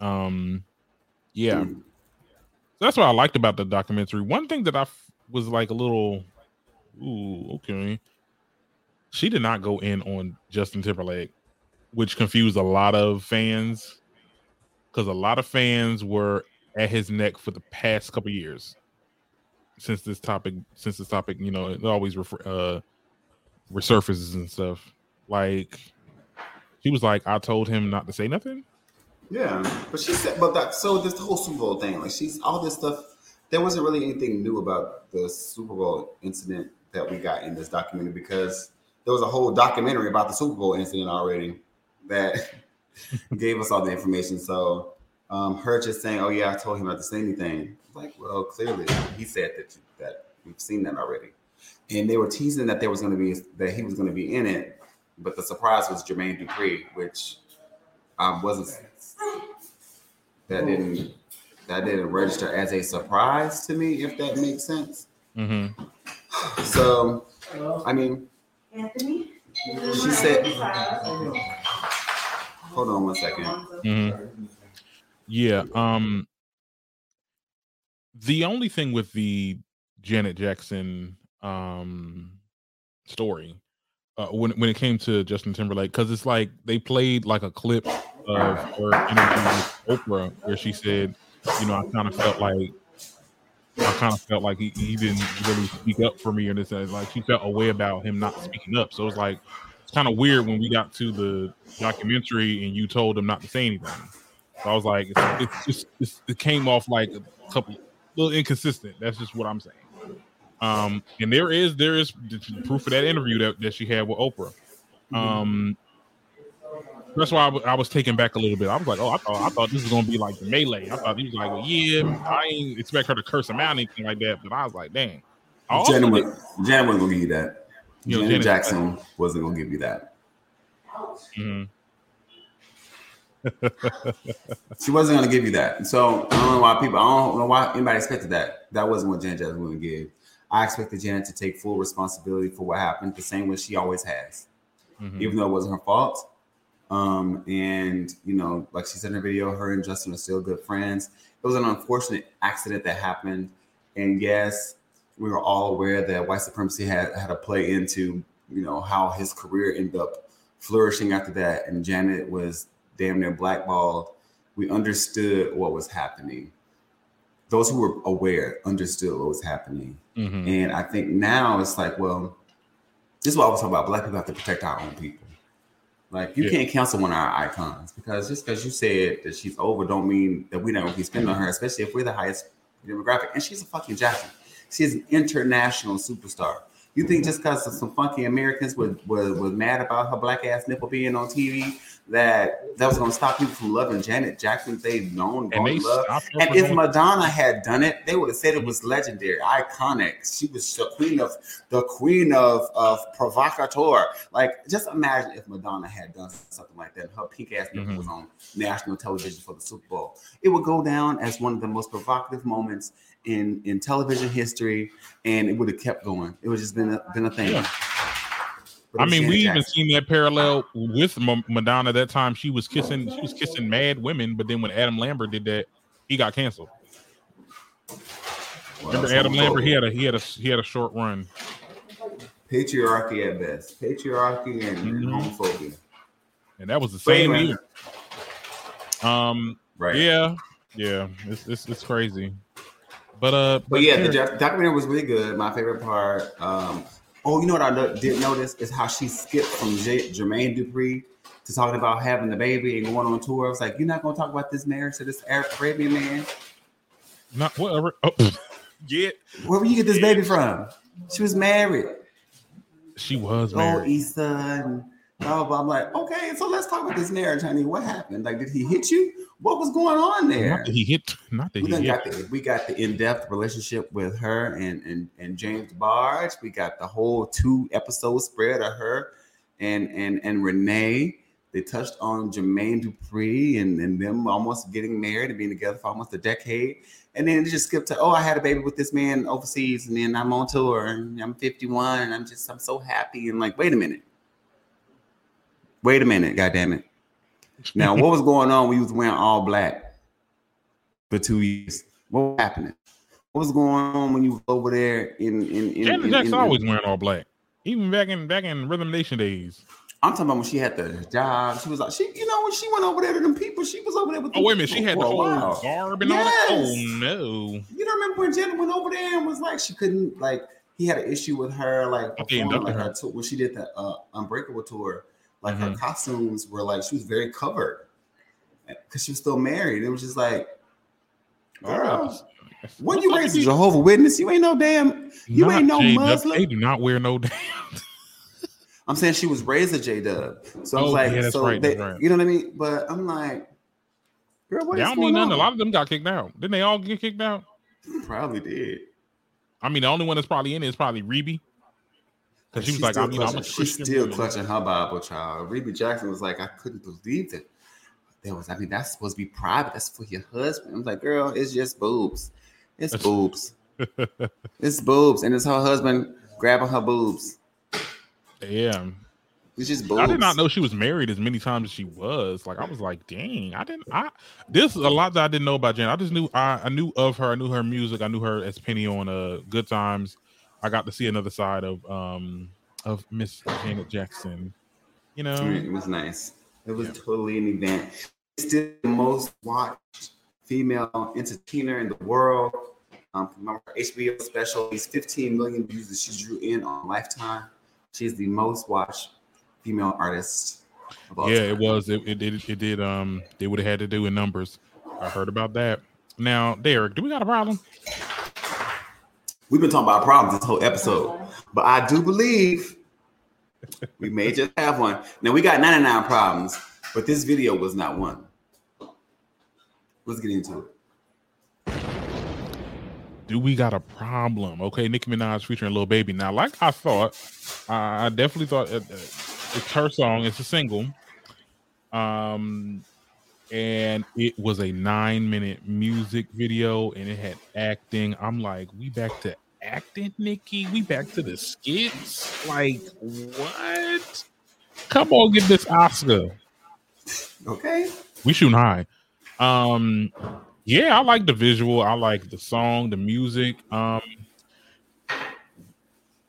Um, yeah, Mm. that's what I liked about the documentary. One thing that I f- was like a little, ooh, okay, she did not go in on Justin Timberlake, which confused a lot of fans because a lot of fans were at his neck for the past couple years since this topic since this topic you know it always refer, uh resurfaces and stuff like she was like i told him not to say nothing Yeah, but she said, but that so this whole Super Bowl thing, like she's all this stuff. There wasn't really anything new about the Super Bowl incident that we got in this documentary because there was a whole documentary about the Super Bowl incident already that gave us all the information. So um, her just saying, "Oh yeah, I told him not to say anything." Like, well, clearly he said that that we've seen that already, and they were teasing that there was going to be that he was going to be in it, but the surprise was Jermaine Dupri, which I wasn't that didn't that didn't register as a surprise to me if that makes sense mm-hmm. so i mean Anthony, she said hold on one second Mm-hmm. Yeah. Um the only thing with the Janet Jackson um story uh, when when it came to Justin Timberlake because it's like they played like a clip of her interview with Oprah where she said, you know, I kind of felt like I kind of felt like he, he didn't really speak up for me or this and like she felt a way about him not speaking up. So it's like it's kind of weird when we got to the documentary and you told him not to say anything. So I was like, it's, it's just it's, it came off like a couple little inconsistent. That's just what I'm saying. Um, and there is there is proof of that interview that, that she had with Oprah. Um, that's why I was taken back a little bit. I was like, oh, I thought I thought this was gonna be like the melee. I thought he was like, well, yeah, I ain't expect her to curse him out or anything like that. But I was like, dang. I also janet, did- was, janet wasn't gonna give you that You know, janet, Janet- jackson wasn't gonna give you that Mhm. She wasn't gonna give you that so i don't know why people i don't know why anybody expected that that wasn't what janet jackson was gonna give i expected janet to take full responsibility for what happened the same way she always has Mhm. even though it wasn't her fault. Um, and you know, like she said in her video, her and Justin are still good friends. It was an unfortunate accident that happened, and yes, we were all aware that white supremacy had had a play into you know how his career ended up flourishing after that. And Janet was damn near blackballed. We understood what was happening. Those who were aware understood what was happening. Mhm. And I think now it's like, well, this is what I was talking about. Black people have to protect our own people. Like you Yeah. can't cancel one of our icons because just because you said that she's over, don't mean that we're not gonna keep spending on her, especially if we're the highest demographic. And she's a fucking Jackson. She's an international superstar. You think just because some funky Americans were, were, were mad about her black ass nipple being on TV that that was gonna stop people from loving Janet Jackson? They've known, And they love. And if Madonna had done it, they would have said it was legendary, iconic. She was the queen of the queen of of provocateur. Like, just imagine if Madonna had done something like that. Her pink ass nipple Mhm. was on national television for the Super Bowl. It would go down as one of the most provocative moments in in television history, and it would have kept going. It would just been a, been a thing. Yeah. I mean, we even seen that parallel with Ma- Madonna. That time she was kissing, she was kissing mad women, but then when Adam Lambert did that, he got canceled. Well, Remember Adam Lambert? He had a he had a he had a short run. patriarchy at best, patriarchy and, Mhm. homophobia. and that was the same year. Um, Right. yeah, yeah, it's it's, it's crazy. But uh, But yeah, the doc- documentary was really good. My favorite part. Um, oh, you know what I no- didn't notice is how she skipped from J- Jermaine Dupri to talking about having the baby and going on tour. I was like, you're not going to talk about this marriage to this Arab- Arabian man. not whatever. Oh, yeah, Where would you get this baby from? She was married. she was married. Oh, married. Issa and blah, blah. I'm like, okay, so let's talk about this marriage, honey. What happened? Like, did he hit you? What was going on there? Not that he hit. Not that we he hit. got the we got the in-depth relationship with her and and and James DeBarge. We got the whole two episode spread of her and and and Renee. They touched on Jermaine Dupri and, and them almost getting married and being together for almost a decade. And then it just skipped to, oh, I had a baby with this man overseas, and then I'm on tour and I'm 51 and I'm just I'm so happy. And like, wait a minute. Wait a minute, god damn it. Now, what was going on when you was wearing all black for two years? What was happening? What was going on when you was over there in in in, Janet in- Jackson in- always wearing all black, even back in back in Rhythm Nation days. I'm talking about when she had the job. She was like, she, you know, when she went over there to them people, she was over there with. Oh wait a minute, she had the whole while. garb and all that. Oh no, You don't remember when Janet went over there and was like, she couldn't like. He had an issue with her, like they performing, like her. her tour, when she did the uh, Unbreakable tour. Like her Mhm. costumes were like she was very covered because she was still married. It was just like, girl, when you raised a Jehovah Witness, you ain't no damn, you Not ain't no J-Dub. Muslim. They do not wear no damn. I'm saying she was raised a J Dub. So I was Oh, like, yeah, so right, they, right. you know what I mean? But I'm like, girl, what They don't mean nothing. A lot of them got kicked out. Didn't they all get kicked out? Probably did. I mean, the only one that's probably in it is probably Rebbie. Because she was like, I mean, I'm a clutching, she's Christian still woman. clutching her Bible, child. Rebbie Jackson was like, I couldn't believe that. There was, I mean, that's supposed to be private. That's for your husband. I'm like, girl, it's just boobs. It's boobs. it's boobs, and it's her husband grabbing her boobs. Yeah. It's just boobs. I did not know she was married as many times as she was. Like I was like, dang, I didn't. I this is a lot that I didn't know about Jen. I just knew I, I knew of her. I knew her music. I knew her as Penny on uh Good Times. I got to see another side of um of Miss Janet Jackson. You know, it was nice. It was totally an event. Still the most watched female entertainer in the world. Um, her HBO special, these 15 million views that she drew in on Lifetime. She's the most watched female artist. Of all yeah, time. it was. It, it did. It did. Um, they would have had to do in numbers. I heard about that. Now, Derek, do we got a problem? We've been talking about problems this whole episode, but I do believe we may just have one. Now we got 99 problems, but this video was not one. Let's get into it. do we got a problem? Okay, Nicki Minaj featuring Lil Baby. Now, like I thought, I definitely thought it, it's her song. It's a single, um, and it was a nine-minute music video, and it had acting. I'm like, we back to acting, Nicki. We back to the skits. Like what? Come on, get this Oscar. Okay. We shooting high. Um, yeah, I like the visual. I like the song, the music. Um,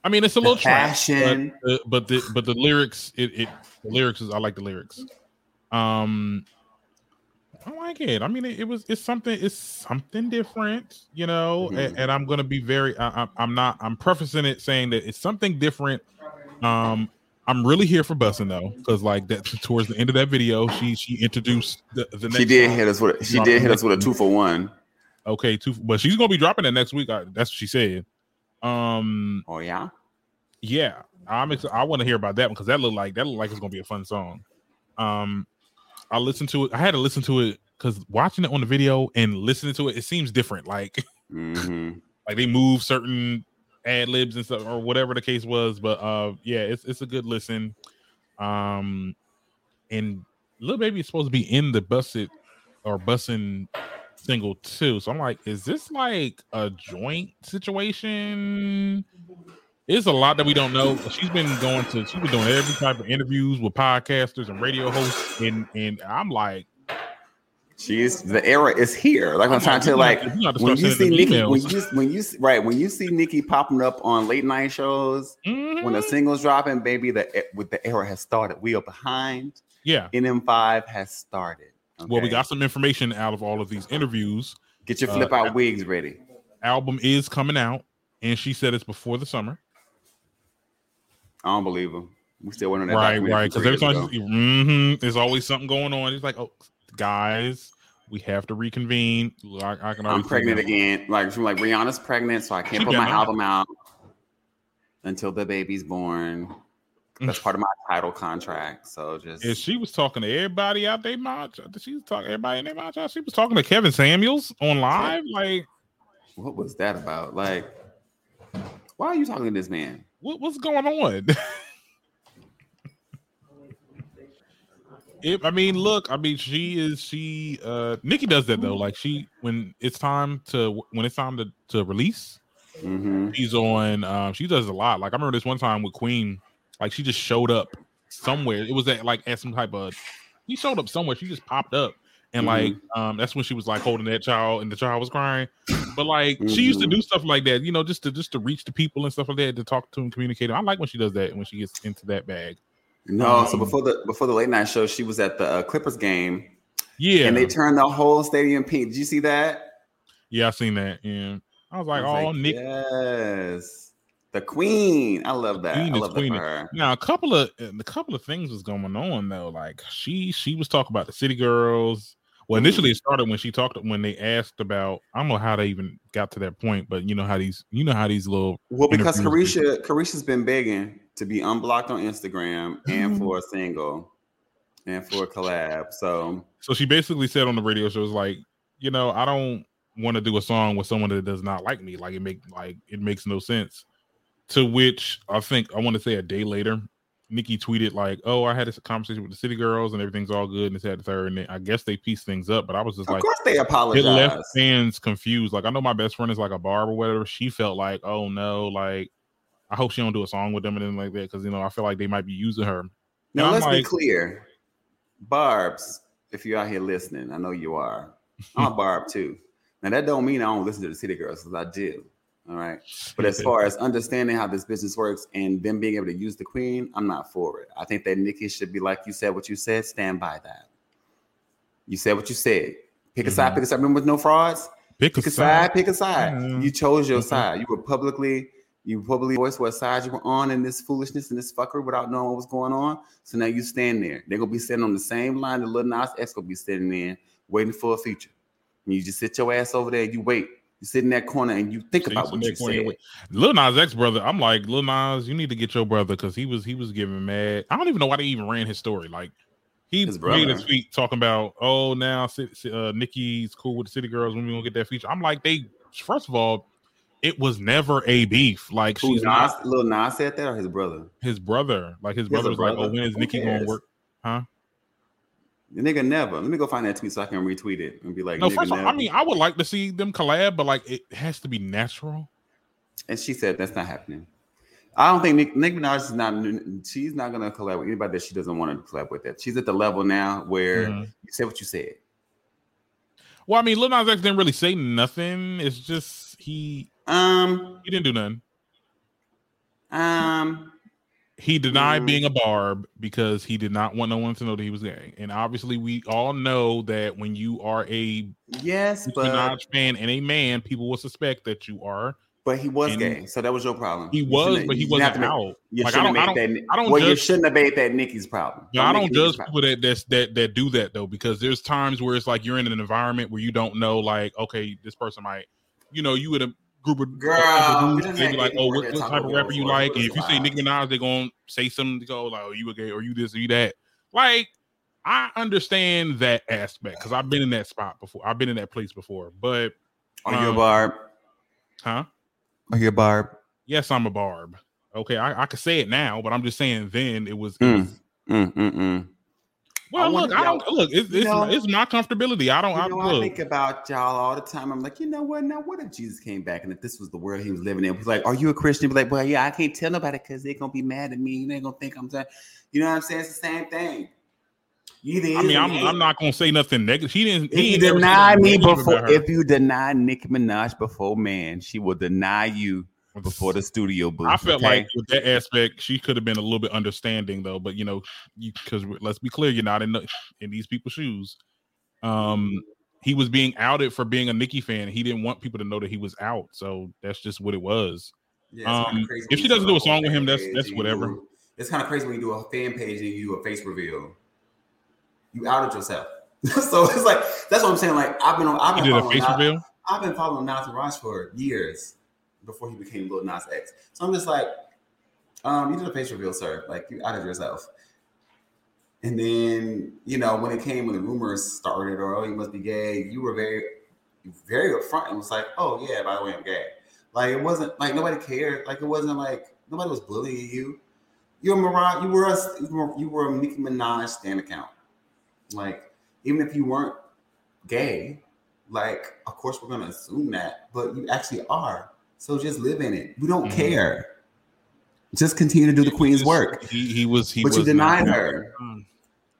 I mean, it's a The little trash, but, the, but the but the lyrics, it, it the lyrics is I like the lyrics. Um, I like it. I mean, it, it was it's something it's something different, you know. Mhm. And, and I'm gonna be very. I, I'm- I'm not. I'm prefacing it saying that it's something different. Um, I'm really here for Bussin' though, because like that towards the end of that video, she she introduced the, the next She did song. hit us with she did hit us with a two for one. Okay, two, but she's gonna be dropping that next week. I, that's what she said. Um, Oh yeah. yeah, I'm. Ex- I want to hear about that one because that looked like that looked like it's gonna be a fun song. Um, I listened to it. I had to listen to it because watching it on the video and listening to it, it seems different. Like hmm like they move certain ad libs and stuff or whatever the case was. But uh, yeah, it's it's a good listen. Um, and Lil Baby is supposed to be in the Busted or bussing single too. So I'm like, is this like a joint situation? It's a lot that we don't know. She's been going to she's been doing every type of interviews with podcasters and radio hosts, and and I'm like, she's the era is here. Like I'm, I'm trying to like got to- you got to when you see Nicki, them when you when you right when you see Nicki popping up on late night shows when the mhm. singles dropping, baby, the with the era has started. We are behind. Yeah. NM5 has started. Well, we got some information out of all of these interviews. Get your uh, flip out wigs ready. Album is coming out, and she said it's before the summer. I don't believe him. We still waiting on that. Right, right. Because every time ago. mm there's always something going on. He's like, "Oh, guys, we have to reconvene." I, I can. I'm pregnant again. Like, from like Rihanna's pregnant, so I can't She put my better. album out until the baby's born. That's part of my title contract. So just And she was talking to everybody out there. Mouth. She was talking everybody in their mouth. She was talking to Kevin Samuels on live. Like, what was that about? Like, why are you talking to this man? What, what's going on? If, I mean, look, I mean, she is she uh Nicki does that though. Like she when it's time to when it's time to, to release, Mhm. she's on um she does a lot. Like I remember this one time with Queen, like she just showed up somewhere. It was at like at some type of he showed up somewhere. She just popped up. And like um that's when she was like holding that child and the child was crying. But like she used to do stuff like that, you know, just to just to reach the people and stuff like that, to talk to them, communicate. I like when she does that when she gets into that bag. No, so Um, before the before the late night show, she was at the uh, Clippers game. Yeah. and they turned the whole stadium pink. Did you see that? Yeah, I seen that. Yeah, I was like, I was oh, like, Nick. Yes, the Queen. I love that. Queen I love Queen. her. Now, a couple of a couple of things was going on though. Like she she was talking about the City Girls. Well, initially mm-hmm. it started when she talked when they asked about. I don't know how they even got to that point, but you know how these you know how these little Well, because interviews- Caresha, Caresha's been begging to be unblocked on Instagram and mm-hmm. for a single and for a collab. So So she basically said on the radio show, was like, you know, I don't want to do a song with someone that does not like me. Like it make like it makes no sense. To which I think I want to say a day later, Nicki tweeted like, "Oh, I had this conversation with the City Girls and everything's all good and it's had the third. And then I guess they pieced things up, but I was just of like, "Of course they apologize." it left fans confused. Like I know my best friend is like a barb or whatever. She felt like, oh no, like I hope she don't do a song with them and then like that because you know I feel like they might be using her. Now And let's be clear, Barb's. If you're out here listening, I know you are. I'm a Barb too. Now that don't mean I don't listen to the City Girls because I do. All right. But as far as understanding how this business works and them being able to use the queen, I'm not for it. I think that Nicki should be like you said what you said, stand by that. You said what you said. Pick a side, pick a side. Remember with no frauds? Mm-hmm. Pick, Pick a side, pick a side. Yeah. You chose your Mhm. side. You were publicly, you publicly voiced what side you were on in this foolishness and this fuckery without knowing what was going on. So now you stand there. They're gonna be sitting on the same line that Lil Nas X gonna be sitting in, waiting for a feature. And you just sit your ass over there and you wait. You sit in that corner and you think So about what you said. and. Lil Nas X brother, I'm like Lil Nas, you need to get your brother because he was he was giving mad. I don't even know why they even ran his story. Like he His made a tweet talking about, oh now uh, Nicki's cool with the City Girls when we gonna get that feature. I'm like they first of all, it was never a beef. Like Who she's Nas, not Lil Nas said that or his brother? his brother. Like his He has brother was like, oh when is Nicki gonna work? Huh? The nigga never. Let me go find that tweet so I can retweet it and be like, No, nigga first of all, I mean I would like to see them collab, but like it has to be natural. And she said that's not happening. I don't think Nick, Nick Minaj is not. She's not gonna collab with anybody that she doesn't want to collab with. That she's at the level now where Mhm. you say what you said. Well, I mean, Lil Nas X didn't really say nothing. It's just he Um, he didn't do nothing. um, He denied Mm. being a barb because he did not want no one to know that he was gay. And obviously, we all know that when you are a yes, but fan and a man, people will suspect that you are. but he was and- gay, so that was your problem. He was, but he have wasn't make- out. You Like, I shouldn't don't, I have don't, made that. I don't well, you shouldn't have made that Nicki's problem. Yeah, I don't judge people that that's, that that do that though, because there's times where it's like you're in an environment where you don't know, like, okay, this person might, you know, you would a group of Girl, people, they be like, oh, what, what type of rapper you like? And if you say. Nicki Minaj, they're gonna say something to go like, oh, you a gay or you this or you that. Like, I understand that aspect because I've been in that spot before. I've been in that place before, but Are you a um, barb? huh? Are you a barb? Yes, I'm a barb. Okay, I, I could say it now, but I'm just saying then it was. It Mm. was Mm, mm, mm. Well, I look, I don't look. It's it's, You know- it's my comfortability. I don't. I, You know, I look, think about y'all all the time. I'm like, you know what? Now, what if Jesus came back and if this was the world he was living in? He's like, are you a Christian? Be like, well, yeah, I can't tell nobody because they're gonna be mad at me. They're gonna think I'm saying, you know what I'm saying? It's the same thing. You either I mean, I'm. I'm not gonna say nothing negative. He didn't. If He you ain't never said deny nothing me before, if you deny Nicki Minaj before man, she will deny you before the studio booth. I felt okay? like with that aspect, she could have been a little bit understanding though. But you know, you because let's be clear, you're not in the, in these people's shoes. Um, he was being outed for being a Nicki fan. He didn't want people to know that he was out, so that's just what it was. Yeah, um, if she doesn't do do a song with him, that's that's whatever. do- It's kind of crazy when you do a fan page and you do a face reveal. You outed yourself. so it's like that's what I'm saying. Like I've been on. I've He been did a following face Nas- reveal. I've been following Nas Raj for years before he became Lil Nas X. So I'm just like, um, you did a face reveal, sir. Like you outed yourself. And then you know when it came when the rumors started, or oh, you must be gay. You were very, very upfront and was like, oh yeah, by the way, I'm gay. Like it wasn't like nobody cared. Like it wasn't like nobody was bullying you. You're Mariah. You were a you were, a Nicki Minaj stand account. Like even if you weren't gay, like of course we're gonna assume that, but you actually are. So just live in it. We don't Mhm. care. Just continue to do the queen's work. He he was he But you denied not- her. Mm.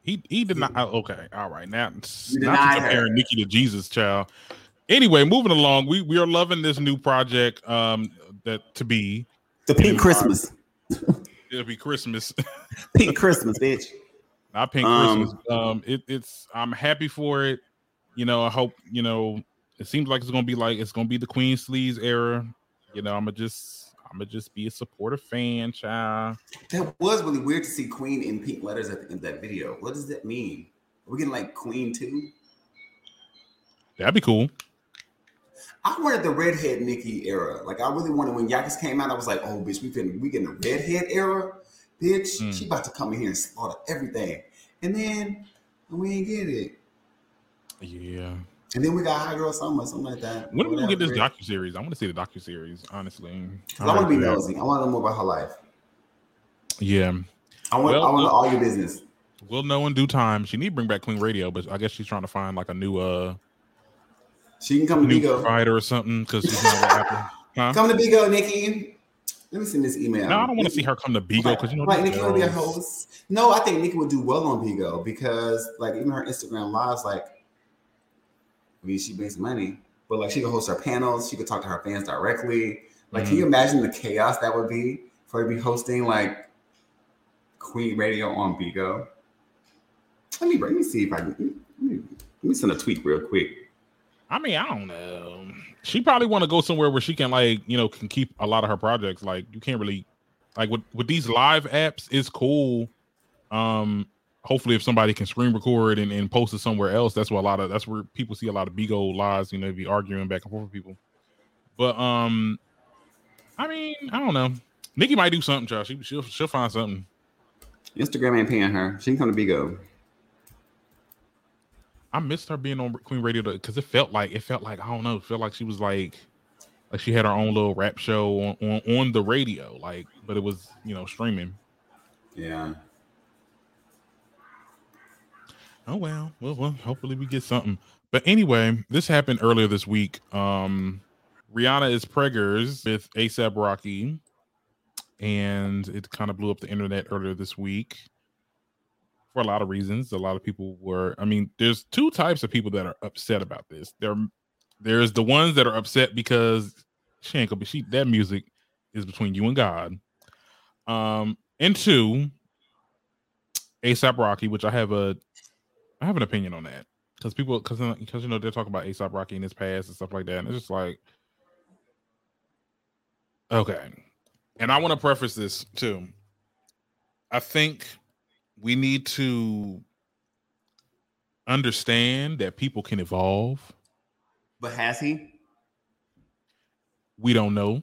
He he denied. oh, Okay, all right. Now, You not to. Nicki to Jesus, child. Anyway, moving along, we we are loving this new project. Um, that to be The pink Christmas. it'll be Christmas, Pink Christmas, bitch. not pink Um, Christmas. Um, it, it's I'm happy for it. You know, I hope you know. It seems like it's gonna be like it's gonna be the Queen Sleeves era. You know, I'm gonna just I'm gonna just be a supportive fan, child. That was really weird to see Queen in pink letters at the end of that video. What does that mean? Are we getting like Queen too? That'd be cool. I wanted the redhead Nicki era. Like I really wanted when Yikes came out, I was like, oh bitch, we getting we getting a redhead era. Bitch, Mm. she about to come in here and slaughter everything. And then we ain't get it. Yeah. And then we got High Girl Summer, something like that. When are we gonna get this docu series? I want to see the docu series, honestly. I want to be nosy. I want to know more about her life. Yeah, I want Well, I want all your business. we'll know in due time. She need to bring back Queen Radio, but I guess she's trying to find like a new uh She can come to Bigo. provider or something because she's not with Apple. Huh? Come to Bigo, Nicki. Let me send this email. No, I don't want to see her come to Bigo because you know Like Nicki would be a host. No, I think Nicki would do well on Bigo because like even her Instagram lives, like I mean, she makes money, but like she could host her panels, she could talk to her fans directly. Like, can you imagine the chaos that would be for her to be hosting like Queen Radio on Bigo? Let me let me see if I can let me, let me send a tweet real quick. I mean, I don't know. She probably want to go somewhere where she can like you know can keep a lot of her projects. Like you can't really like with with these live apps. It's cool. Um, hopefully, if somebody can screen record and, and post it somewhere else, that's where a lot of that's where people see a lot of Bigo lies, You know, be arguing back and forth with people. But um, I mean, I don't know. Nicki might do something, Josh. She, she'll she'll find something. Instagram ain't paying her. She can come to Bigo. I missed her being on Queen Radio because it felt like it felt like I don't know, it felt like she was like like she had her own little rap show on, on, on the radio, like but it was you know streaming. Yeah. Oh well, well, well, hopefully we get something. But anyway, this happened earlier this week. Um Rihanna is preggers with ASAP Rocky, and it kind of blew up the internet earlier this week for a lot of reasons. A lot of people were, I mean, there's two types of people that are upset about this. There, there's the ones that are upset because she ain't gonna be she that music is between you and God. Um, and two, ASAP Rocky, which I have a I have an opinion on that because people because because you know they're talking about ASAP Rocky in his past and stuff like that, and it's just like okay. And I want to preface this too. I think we need to understand that people can evolve. But has he? We don't know.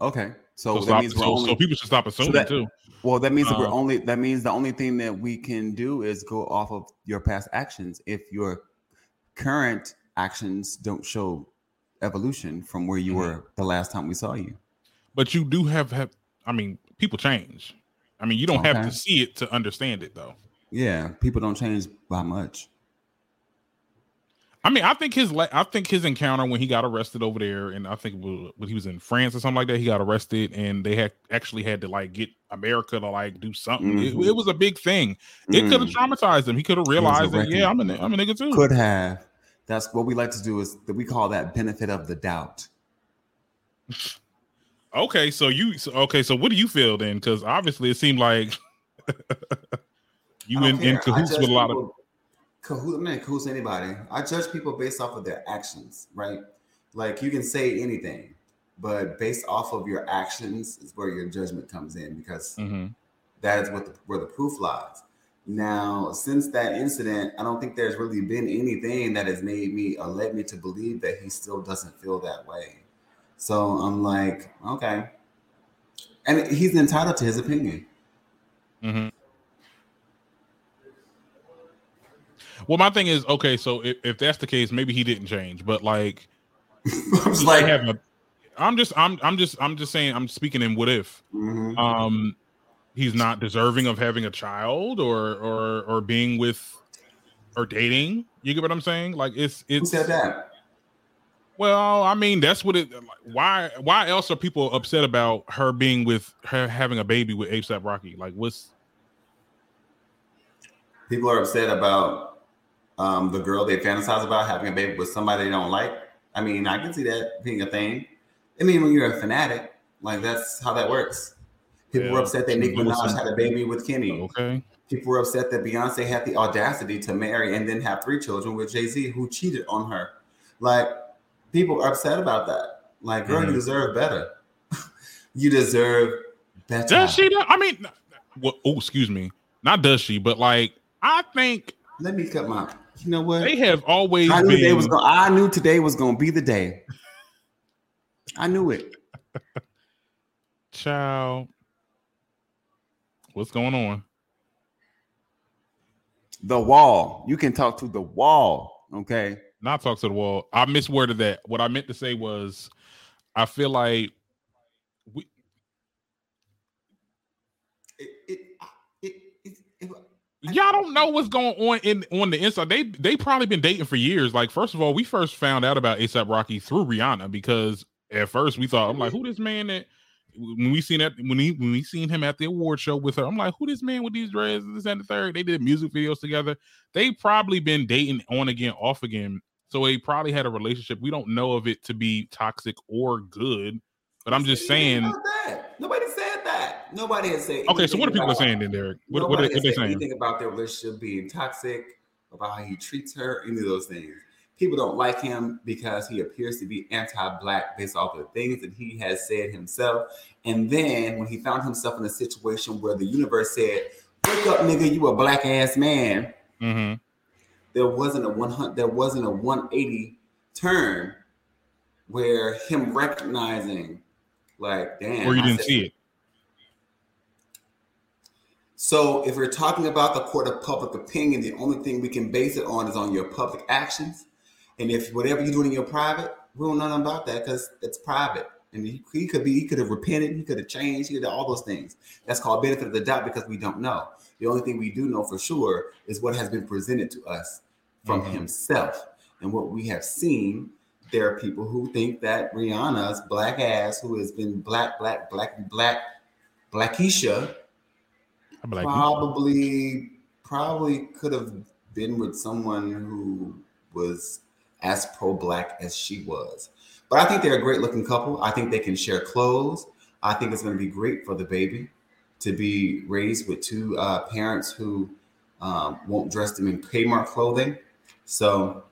Okay. So, So, that stop, means so, only so people should stop assuming that- too. Well, that means that we're Um, only that means the only thing that we can do is go off of your past actions. If your current actions don't show evolution from where you Mhm. were the last time we saw you. But you do have have. I mean, people change. I mean, you don't have to see it to understand it, though. Yeah, people don't change by much. I mean, I think his la- I think his encounter when he got arrested over there, and I think when he was in France or something like that, he got arrested, and they had actually had to like get America to like do something. It, Mhm. it was a big thing. It could have Mm. traumatized him. He could have realized that, yeah, I'm a I'm a nigga too. Could have. That's what we like to do is that we call that benefit of the doubt. Okay, so you so, okay? So what do you feel then? Because obviously it seemed like you in, in cahoots with a lot of. Cahoot, I'm not cahoots anybody. I judge people based off of their actions, right? Like you can say anything, but based off of your actions is where your judgment comes in because Mhm. that is what the, where the proof lies. Now, since that incident, I don't think there's really been anything that has made me or led me to believe that he still doesn't feel that way. So I'm like, okay. And he's entitled to his opinion. Mhm. Well, my thing is okay. So if, if that's the case, maybe he didn't change, but like, I was like, a, I'm just, I'm, I'm just, I'm just saying, I'm speaking in what if, mhm. um, he's not deserving of having a child or, or, or being with, or dating. You get what I'm saying? Like it's, who said that? Well, I mean, that's what it. Why? Why else are people upset about her being with her having a baby with ASAP Rocky? Like, what's People are upset about um, the girl they fantasize about having a baby with somebody they don't like. I mean, I can see that being a thing. I mean, when you're a fanatic, like that's how that works. People were upset that Nicki Minaj had a baby with Kenny. okay? People were upset that Beyonce had the audacity to marry and then have three children with Jay Z, who cheated on her. Like, people are upset about that. Like, girl, Mhm. you deserve better. you deserve better. Does she? I mean, well, oh, excuse me. Not does she, but like, I think Let me cut my. You know what? they have always I knew been. today was going. I knew today was going to be the day. I knew it. Child, what's going on? The wall. You can talk to the wall. Okay. Not talk to the wall. I misworded that. What I meant to say was, I feel like we. It, it, it, it, it, Y'all don't know what's going on in on the inside. They they probably been dating for years. Like, first of all, we first found out about ASAP Rocky through Rihanna because at first we thought I'm like, who this man that when we seen that when he when we seen him at the award show with her, I'm like, who this man with these dreads, this and the third. They did music videos together. They probably been dating on again, off again. So they probably had a relationship. We don't know of it to be toxic or good. But I'm just saying. Nobody said that. Nobody has said. Okay, so what are people about- saying then, Derek? What, what, are, they saying? anything about their relationship being toxic, about how he treats her, any of those things. People don't like him because he appears to be anti-black based off of the things that he has said himself. And then when he found himself in a situation where the universe said, "Wake up, nigga, you a black ass man," Mm-hmm. there wasn't a one hundred, there wasn't a one eighty turn where him recognizing, like, damn, Or you I didn't said- see it. So if we're talking about the court of public opinion, the only thing we can base it on is on your public actions. And if whatever you're doing in your private, we don't know nothing about that because it's private. And he, he could be, he could have repented, he could have changed, he could have all those things. That's called benefit of the doubt because we don't know. The only thing we do know for sure is what has been presented to us from Mhm. himself. And what we have seen, there are people who think that Rihanna's black ass, who has been black, black, black, black, blackisha, like, probably probably could have been with someone who was as pro-black as she was. But I think they're a great looking couple. I think they can share clothes. I think it's going to be great for the baby to be raised with two uh, parents who um, won't dress them in Kmart clothing. So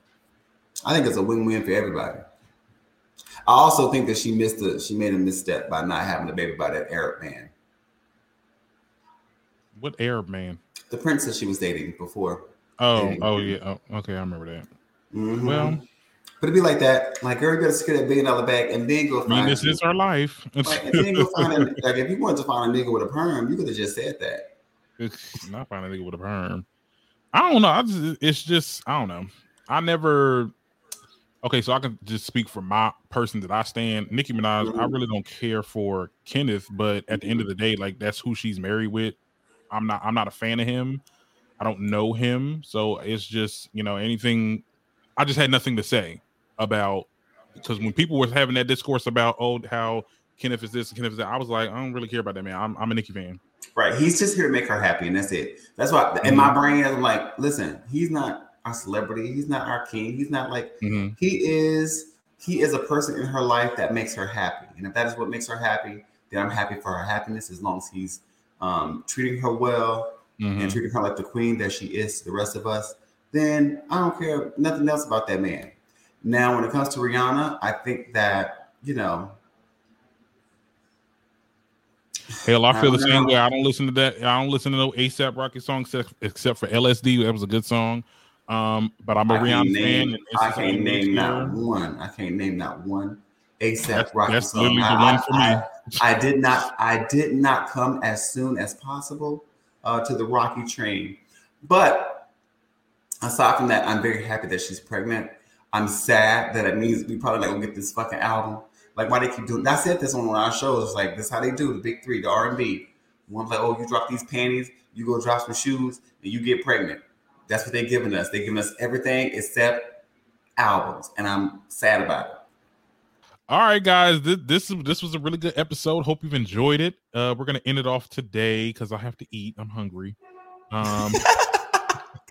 I think it's a win-win for everybody. I also think that she missed a she made a misstep by not having a baby by that Arab man. what Arab man? The princess she was dating before. Oh, Dating. oh yeah. Oh, okay, I remember that. Mhm. Well, but it'd be like that. Like, girl, you better secure that billion dollar bag and then go I mean, find. this is our life. like, and then go find a, like if you wanted to find a nigga with a perm, you could have just said that. It's not finding a nigga with a perm. I don't know. I just, it's just I don't know. I never. Okay, so I can just speak for my person that I stand. Nicki Minaj, I Mhm. really don't care for Kenneth, but at the end of the day, like that's who she's married with. I'm not. I'm not a fan of him. I don't know him, so it's just you know anything. I just had nothing to say about because when people were having that discourse about oh how Kenneth is this and Kenneth is that, I was like I don't really care about that man. I'm, I'm a Nicki fan. Right. He's just here to make her happy, and that's it. That's why in my brain, I'm like, listen, he's not our celebrity. He's not our king. He's not like Mhm. he is. he is a person in her life that makes her happy. And if that is what makes her happy, then I'm happy for her happiness as long as he's um, treating her well Mhm. and treating her like the queen that she is to the rest of us, then I don't care nothing else about that man. Now, when it comes to Rihanna, I think that, you know, Hell, I I feel the same know. way. I don't listen to that. I don't listen to no ASAP Rocky song except, except for LSD. That was a good song. Um, but I'm a I Rihanna fan. name, and I can't name not one. I can't name not one ASAP That's- Rocky that's song. literally the I, one for me. I, I did not. I did not come as soon as possible uh, to the Rocky train. But aside from that, I'm very happy that she's pregnant. I'm sad that it means we probably not gonna get this fucking album. Like why they keep doing? I said this on one of our shows. Like this, how they do the big three, the R and B. One's like, oh, you drop these panties, you go drop some shoes, and you get pregnant. That's what they're giving us. They're giving us everything except albums, and I'm sad about it. All right, guys. This this, this was a really good episode. Hope you've enjoyed it. Uh, we're gonna end it off today because I have to eat. I'm hungry. Um,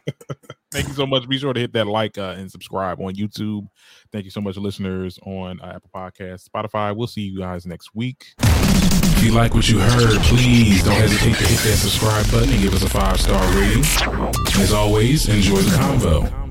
thank you so much. Be sure to hit that like uh, and subscribe on YouTube. Thank you so much, listeners on uh, Apple Podcasts, Spotify. We'll see you guys next week. If you like what you heard, please don't hesitate to hit that subscribe button and give us a five star rating. As always, enjoy the convo.